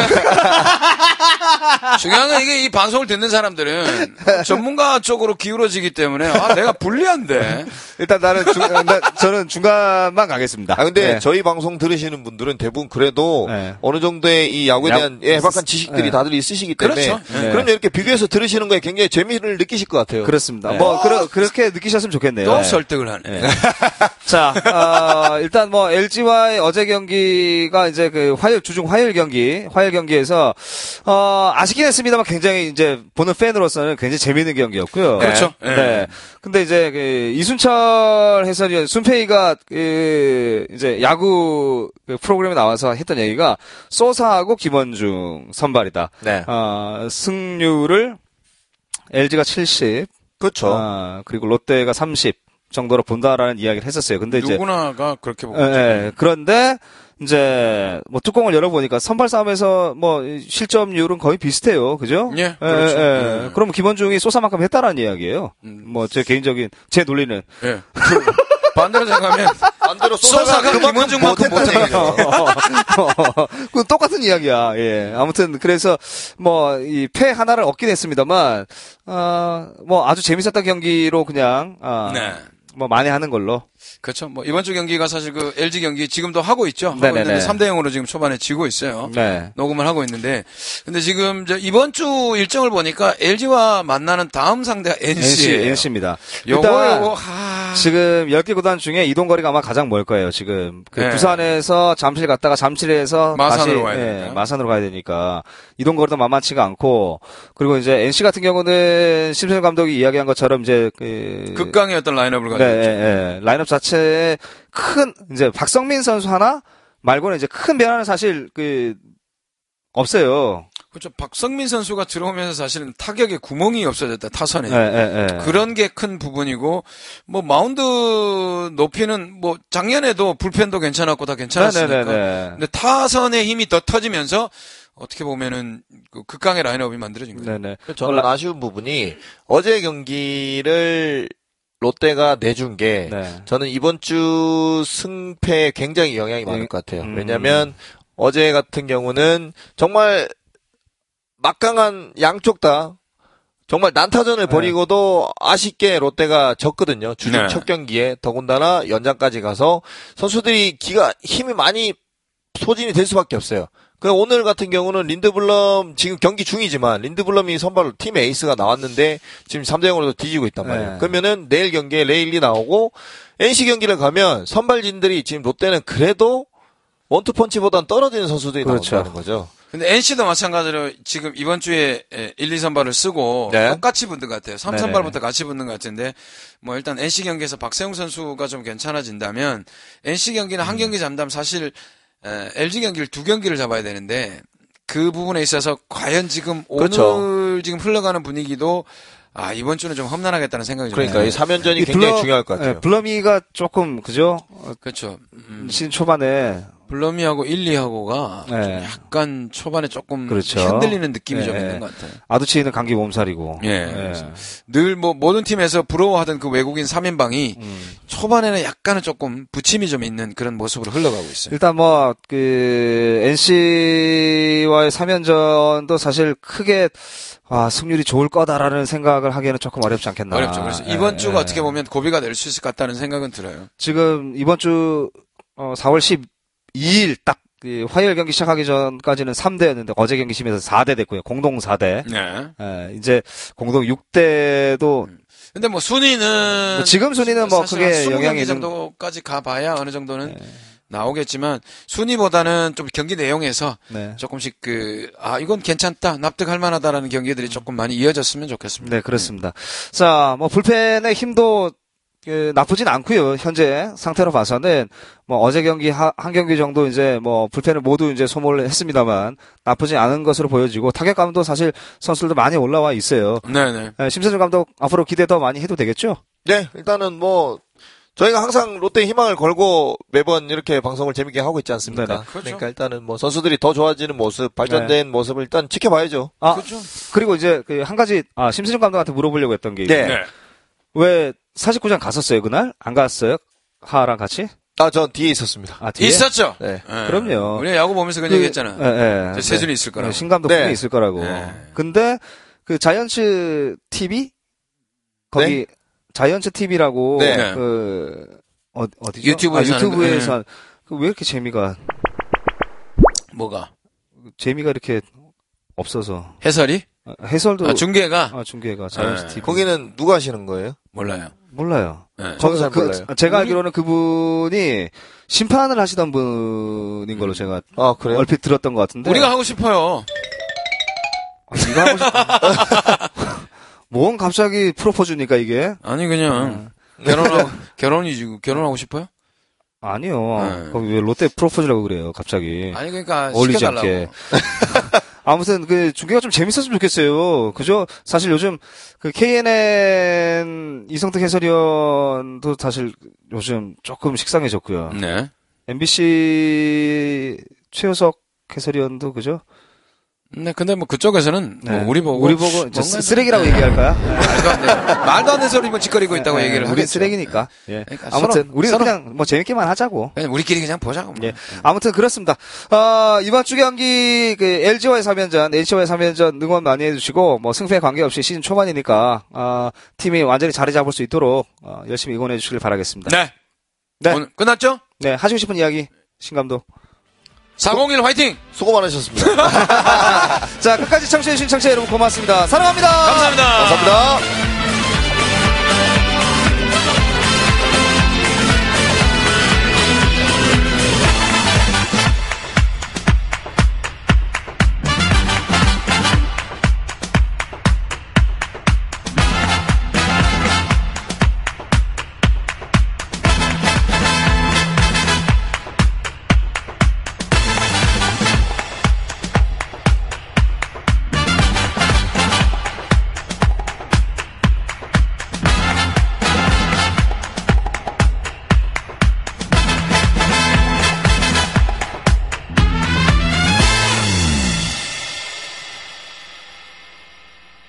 [SPEAKER 1] 중요한 건 이게 이 방송을 듣는 사람들은 전문가 쪽으로 기울어지기 때문에 아 내가 불리한데
[SPEAKER 2] 일단 나는 중, 나, 저는 중간만 가겠습니다.
[SPEAKER 3] 아 근데
[SPEAKER 2] 네.
[SPEAKER 3] 저희 방송 들으시는 분들은 대부분 그래도
[SPEAKER 2] 네.
[SPEAKER 3] 어느 정도의 이 야구에
[SPEAKER 2] 야-
[SPEAKER 3] 대한 예, 해박한 지식들이
[SPEAKER 2] 네.
[SPEAKER 3] 다들 있으시기 때문에
[SPEAKER 1] 그렇죠.
[SPEAKER 2] 네.
[SPEAKER 3] 그럼 이렇게 비교해서 들으시는 거에 굉장히 재미를 느끼실 것 같아요.
[SPEAKER 2] 그렇습니다.
[SPEAKER 1] 네.
[SPEAKER 2] 뭐 그러, 그렇게 느끼셨으면 좋겠네요.
[SPEAKER 1] 또
[SPEAKER 2] 네.
[SPEAKER 1] 설득을 하네.
[SPEAKER 2] 네. 자, 어, 일단 뭐 LG와의 어제 경기가 이제 그 화요일 주중 화요일 경기, 화요일 경기에서 어, 아쉽긴 했습니다만 굉장히 이제 보는 팬으로서는 굉장히 재미있는 경기였고요.
[SPEAKER 1] 그렇죠.
[SPEAKER 2] 네.
[SPEAKER 1] 네.
[SPEAKER 2] 근데 이제 그 이순철 해설위 순페이가 그 이제 야구 그 프로그램에 나와서 했던 얘기가 소사하고 김원중 선발이다.
[SPEAKER 3] 네.
[SPEAKER 2] 어, 승률을 LG가 70,
[SPEAKER 3] 그렇죠.
[SPEAKER 2] 아, 그리고 롯데가 30. 정도로 본다라는 이야기를 했었어요. 근데 이제
[SPEAKER 1] 누구나가 그렇게 보고
[SPEAKER 2] 예. 예. 그런데 이제 뭐 뚜껑을 열어보니까 선발 싸움에서 뭐 실점률은 거의 비슷해요. 그죠?
[SPEAKER 1] 예, 그렇죠. 예.
[SPEAKER 2] 그럼 김원중이 쏘사만큼 했다라는 이야기예요.
[SPEAKER 1] 음.
[SPEAKER 2] 뭐제 개인적인 제 논리는
[SPEAKER 1] 예. 반대로 생각하면
[SPEAKER 3] 반대로 그만큼
[SPEAKER 1] 김원중만큼
[SPEAKER 3] 못했다는 얘기죠.
[SPEAKER 2] 그 똑같은 이야기야. 예. 아무튼 그래서 뭐 이 패 하나를 얻긴 했습니다만 어뭐 아주 재밌었던 경기로 그냥 아,
[SPEAKER 1] 네.
[SPEAKER 2] 뭐 만회하는 걸로.
[SPEAKER 1] 그렇죠. 뭐 이번 주 경기가 사실 그 LG 경기 지금도 하고 있죠. 하고
[SPEAKER 2] 네네네.
[SPEAKER 1] 있는데 3대 0으로 지금 초반에 지고 있어요.
[SPEAKER 2] 네.
[SPEAKER 1] 녹음을 하고 있는데 근데 지금 저 이번 주 일정을 보니까 LG와 만나는 다음 상대가
[SPEAKER 2] NC
[SPEAKER 1] NC예요.
[SPEAKER 2] NC입니다.
[SPEAKER 1] 요거 요거 하...
[SPEAKER 2] 지금 10개 구단 중에 이동 거리가 아마 가장 멀 거예요, 지금. 그
[SPEAKER 1] 네.
[SPEAKER 2] 부산에서 잠실 갔다가 잠실에서
[SPEAKER 1] 마산으로
[SPEAKER 2] 다시,
[SPEAKER 1] 가야
[SPEAKER 2] 예,
[SPEAKER 1] 되니까.
[SPEAKER 2] 마산으로 가야 되니까 이동 거리도 만만치가 않고 그리고 이제 NC 같은 경우는 심세준 감독이 이야기한 것처럼 이제 그
[SPEAKER 1] 극강의 어떤 라인업을
[SPEAKER 2] 네,
[SPEAKER 1] 가지고.
[SPEAKER 2] 예, 예. 라인업 자체에 큰 이제 박석민 선수 하나 말고는 이제 큰 변화는 사실 그 없어요.
[SPEAKER 1] 그렇죠. 박석민 선수가 들어오면서 사실은 타격에 구멍이 없어졌다 타선에.
[SPEAKER 2] 예, 예, 예.
[SPEAKER 1] 그런 게 큰 부분이고 뭐 마운드 높이는 뭐 작년에도 불펜도 괜찮았고 다 괜찮았으니까.
[SPEAKER 2] 네네네.
[SPEAKER 1] 근데 타선의 힘이 더 터지면서 어떻게 보면은 그 극강의 라인업이 만들어진 거예요.
[SPEAKER 2] 네네.
[SPEAKER 3] 저는 아쉬운 부분이 어제 경기를 롯데가 내준 게
[SPEAKER 2] 네.
[SPEAKER 3] 저는 이번 주 승패에 굉장히 영향이 많을 것 같아요.
[SPEAKER 2] 음.
[SPEAKER 3] 왜냐하면 어제 같은 경우는 정말 막강한 양쪽 다 정말 난타전을
[SPEAKER 2] 네.
[SPEAKER 3] 벌이고도 아쉽게 롯데가 졌거든요. 주중
[SPEAKER 1] 네.
[SPEAKER 3] 첫 경기에 더군다나 연장까지 가서 선수들이 기가 힘이 많이 소진이 될 수밖에 없어요. 그 오늘 같은 경우는 린드블럼 지금 경기 중이지만 린드블럼이 선발 팀 에이스가 나왔는데 지금 3대 0으로 뒤지고 있단 말이에요.
[SPEAKER 2] 네.
[SPEAKER 3] 그러면은 내일 경기에 레일리 나오고 NC 경기를 가면 선발진들이 지금 롯데는 그래도 원투펀치보단 떨어지는 선수들이
[SPEAKER 2] 그렇죠.
[SPEAKER 3] 나온다는 거죠.
[SPEAKER 1] 근데 NC도 마찬가지로 지금 이번 주에 1, 2 선발을 쓰고
[SPEAKER 3] 네.
[SPEAKER 1] 똑같이 붙는 것 같아요. 3
[SPEAKER 2] 네네.
[SPEAKER 1] 선발부터 같이 붙는 것 같은데 뭐 일단 NC 경기에서 박세웅 선수가 좀 괜찮아진다면 NC 경기는
[SPEAKER 2] 음.
[SPEAKER 1] 한 경기 잡다면 사실 에, LG 경기를 두 경기를 잡아야 되는데 그 부분에 있어서 과연 지금
[SPEAKER 3] 그렇죠.
[SPEAKER 1] 오늘 지금 흘러가는 분위기도 아 이번 주는 좀 험난하겠다는 생각이 좀
[SPEAKER 3] 그러니까. 이 3연전이
[SPEAKER 2] 이
[SPEAKER 3] 굉장히
[SPEAKER 2] 블러-
[SPEAKER 3] 중요할 것 같아요.
[SPEAKER 2] 예, 블러미가 조금 그죠? 어,
[SPEAKER 1] 그렇죠. 음,
[SPEAKER 2] 시즌 초반에
[SPEAKER 1] 블러미하고 1, 2하고가
[SPEAKER 2] 네.
[SPEAKER 1] 약간 초반에 조금
[SPEAKER 2] 그렇죠.
[SPEAKER 1] 흔들리는 느낌이 좀
[SPEAKER 2] 네.
[SPEAKER 1] 있는 것 같아요.
[SPEAKER 2] 아두치는 감기 몸살이고.
[SPEAKER 1] 예. 그래서 늘뭐 모든 팀에서 부러워하던 그 외국인 3인방이
[SPEAKER 2] 음.
[SPEAKER 1] 초반에는 약간은 조금 부침이 좀 있는 그런 모습으로 흘러가고 있어요.
[SPEAKER 2] 일단 뭐 그 NC와의 3연전도 사실 크게 아, 승률이 좋을 거다라는 생각을 하기에는 조금 어렵지 않겠나.
[SPEAKER 1] 어렵죠. 그래서
[SPEAKER 2] 예,
[SPEAKER 1] 이번 주가
[SPEAKER 2] 예.
[SPEAKER 1] 어떻게 보면 고비가 될 수 있을 것 같다는 생각은 들어요.
[SPEAKER 2] 지금 이번 주 어, 4월 12일 딱 그 화요일 경기 시작하기 전까지는 3대였는데 어제 경기 심해서 4대 됐고요. 공동 4대.
[SPEAKER 1] 네.
[SPEAKER 2] 예, 이제 공동 6대도
[SPEAKER 1] 근데 뭐 순위는
[SPEAKER 2] 뭐 지금 순위는
[SPEAKER 1] 뭐20
[SPEAKER 2] 영향이 있는-
[SPEAKER 1] 정도까지 가봐야 어느 정도는 나오겠지만 순위보다는 좀 경기 내용에서
[SPEAKER 2] 네.
[SPEAKER 1] 조금씩 그 아 이건 괜찮다 납득할 만하다라는 경기들이 조금 많이 이어졌으면 좋겠습니다.
[SPEAKER 2] 네, 그렇습니다. 자, 뭐 불펜의 힘도 그, 나쁘진 않고요. 현재 상태로 봐서는 뭐 어제 경기 하- 한 경기 정도 이제 뭐 불펜을 모두 이제 소모를 했습니다만 나쁘지 않은 것으로 보여지고 타격감도 사실 선수들도 많이 올라와 있어요.
[SPEAKER 1] 네네.
[SPEAKER 2] 예, 심세준 감독 앞으로 기대 더 많이 해도 되겠죠?
[SPEAKER 3] 네, 일단은 뭐 저희가 항상 롯데 희망을 걸고 매번 이렇게 방송을 재밌게 하고 있지 않습니까?
[SPEAKER 2] 네네.
[SPEAKER 1] 그렇죠.
[SPEAKER 3] 그러니까 일단은 뭐 선수들이 더 좋아지는 모습, 발전된 모습을 일단 지켜봐야죠.
[SPEAKER 2] 아,
[SPEAKER 1] 그렇죠.
[SPEAKER 2] 그리고 이제 그 한 가지 아 심세준 감독한테 물어보려고 했던 게
[SPEAKER 3] 네.
[SPEAKER 2] 왜 사직구장 갔었어요 그날? 안 갔어요? 하랑 같이?
[SPEAKER 3] 아, 전 뒤에 있었습니다.
[SPEAKER 2] 아 뒤에?
[SPEAKER 1] 있었죠.
[SPEAKER 3] 네.
[SPEAKER 1] 예.
[SPEAKER 2] 그럼요.
[SPEAKER 1] 우리 야구 보면서 그런
[SPEAKER 2] 그-
[SPEAKER 1] 얘기 했잖아.
[SPEAKER 2] 예, 예.
[SPEAKER 1] 저 세준이 있을 거라고.
[SPEAKER 2] 네, 신감독
[SPEAKER 3] 네.
[SPEAKER 2] 분이 있을 거라고.
[SPEAKER 1] 네.
[SPEAKER 2] 근데 그 자이언츠 TV 거기 자이언츠 TV라고
[SPEAKER 3] 네.
[SPEAKER 2] 그 어, 어디죠?
[SPEAKER 1] 유튜브에서
[SPEAKER 2] 아, 유튜브에서. 한- 그왜 이렇게 재미가
[SPEAKER 1] 뭐가
[SPEAKER 2] 재미가 이렇게 없어서
[SPEAKER 1] 해설이?
[SPEAKER 2] 아, 해설도
[SPEAKER 1] 아, 중계가
[SPEAKER 2] 아, 중계가 자이언츠
[SPEAKER 1] 네.
[SPEAKER 2] TV
[SPEAKER 3] 거기는 누가 하시는 거예요?
[SPEAKER 1] 몰라요.
[SPEAKER 2] 몰라요.
[SPEAKER 1] 네.
[SPEAKER 3] 잘
[SPEAKER 2] 그,
[SPEAKER 3] 몰라요.
[SPEAKER 2] 제가 알기로는 그분이 심판을 하시던 분인 걸로 제가
[SPEAKER 3] 아, 그래요?
[SPEAKER 2] 얼핏 들었던 것 같은데.
[SPEAKER 1] 우리가 하고 싶어요.
[SPEAKER 2] 아, 네가 하고 싶... 뭔 갑자기 프로포즈니까 이게?
[SPEAKER 1] 아니 그냥 결혼하고 결혼이지 결혼하고 싶어요?
[SPEAKER 2] 아니요.
[SPEAKER 1] 네.
[SPEAKER 2] 거기 왜 롯데 프로포즈라고 그래요, 갑자기.
[SPEAKER 1] 아니 그러니까
[SPEAKER 2] 어울리지. 않게. 아무튼 그 중계가 좀 재밌었으면 좋겠어요. 그죠? 사실 요즘 그 KNN 이성택 해설위원도 사실 요즘 조금 식상해졌고요.
[SPEAKER 1] 네.
[SPEAKER 2] MBC 최효석 해설위원도 그죠?
[SPEAKER 1] 네, 근데 뭐 그쪽에서는 뭐
[SPEAKER 2] 네.
[SPEAKER 1] 우리 보고
[SPEAKER 2] 우리 보고 저
[SPEAKER 1] 뭔가
[SPEAKER 2] 쓰- 쓰레기라고 얘기할까요?
[SPEAKER 1] 말도 안 돼. 말도 안 되는 소리만 짓거리고 있다고
[SPEAKER 2] 네,
[SPEAKER 1] 얘기를
[SPEAKER 2] 우리
[SPEAKER 1] 하겠죠.
[SPEAKER 2] 쓰레기니까. 예.
[SPEAKER 1] 그러니까
[SPEAKER 2] 아무튼
[SPEAKER 1] 서로- 서로-
[SPEAKER 2] 그냥 뭐 재밌게만 하자고.
[SPEAKER 1] 그냥 우리끼리 그냥 보자고. 뭐.
[SPEAKER 2] 예. 아무튼 그렇습니다. 어, 이번 주 경기 그 LG와의 3연전, NC와의 3연전 응원 많이 해주시고 뭐 승패 관계없이 시즌 초반이니까 어, 팀이 완전히 자리 잡을 수 있도록 어, 열심히 응원해 주시길 바라겠습니다.
[SPEAKER 1] 네.
[SPEAKER 2] 네.
[SPEAKER 1] 오늘 끝났죠?
[SPEAKER 2] 네, 하시고 싶은 이야기 신 감독.
[SPEAKER 1] 401 화이팅!
[SPEAKER 3] 수고 많으셨습니다.
[SPEAKER 2] 자, 끝까지 청취해주신 청취자 여러분 고맙습니다. 사랑합니다.
[SPEAKER 1] 감사합니다.
[SPEAKER 3] 감사합니다.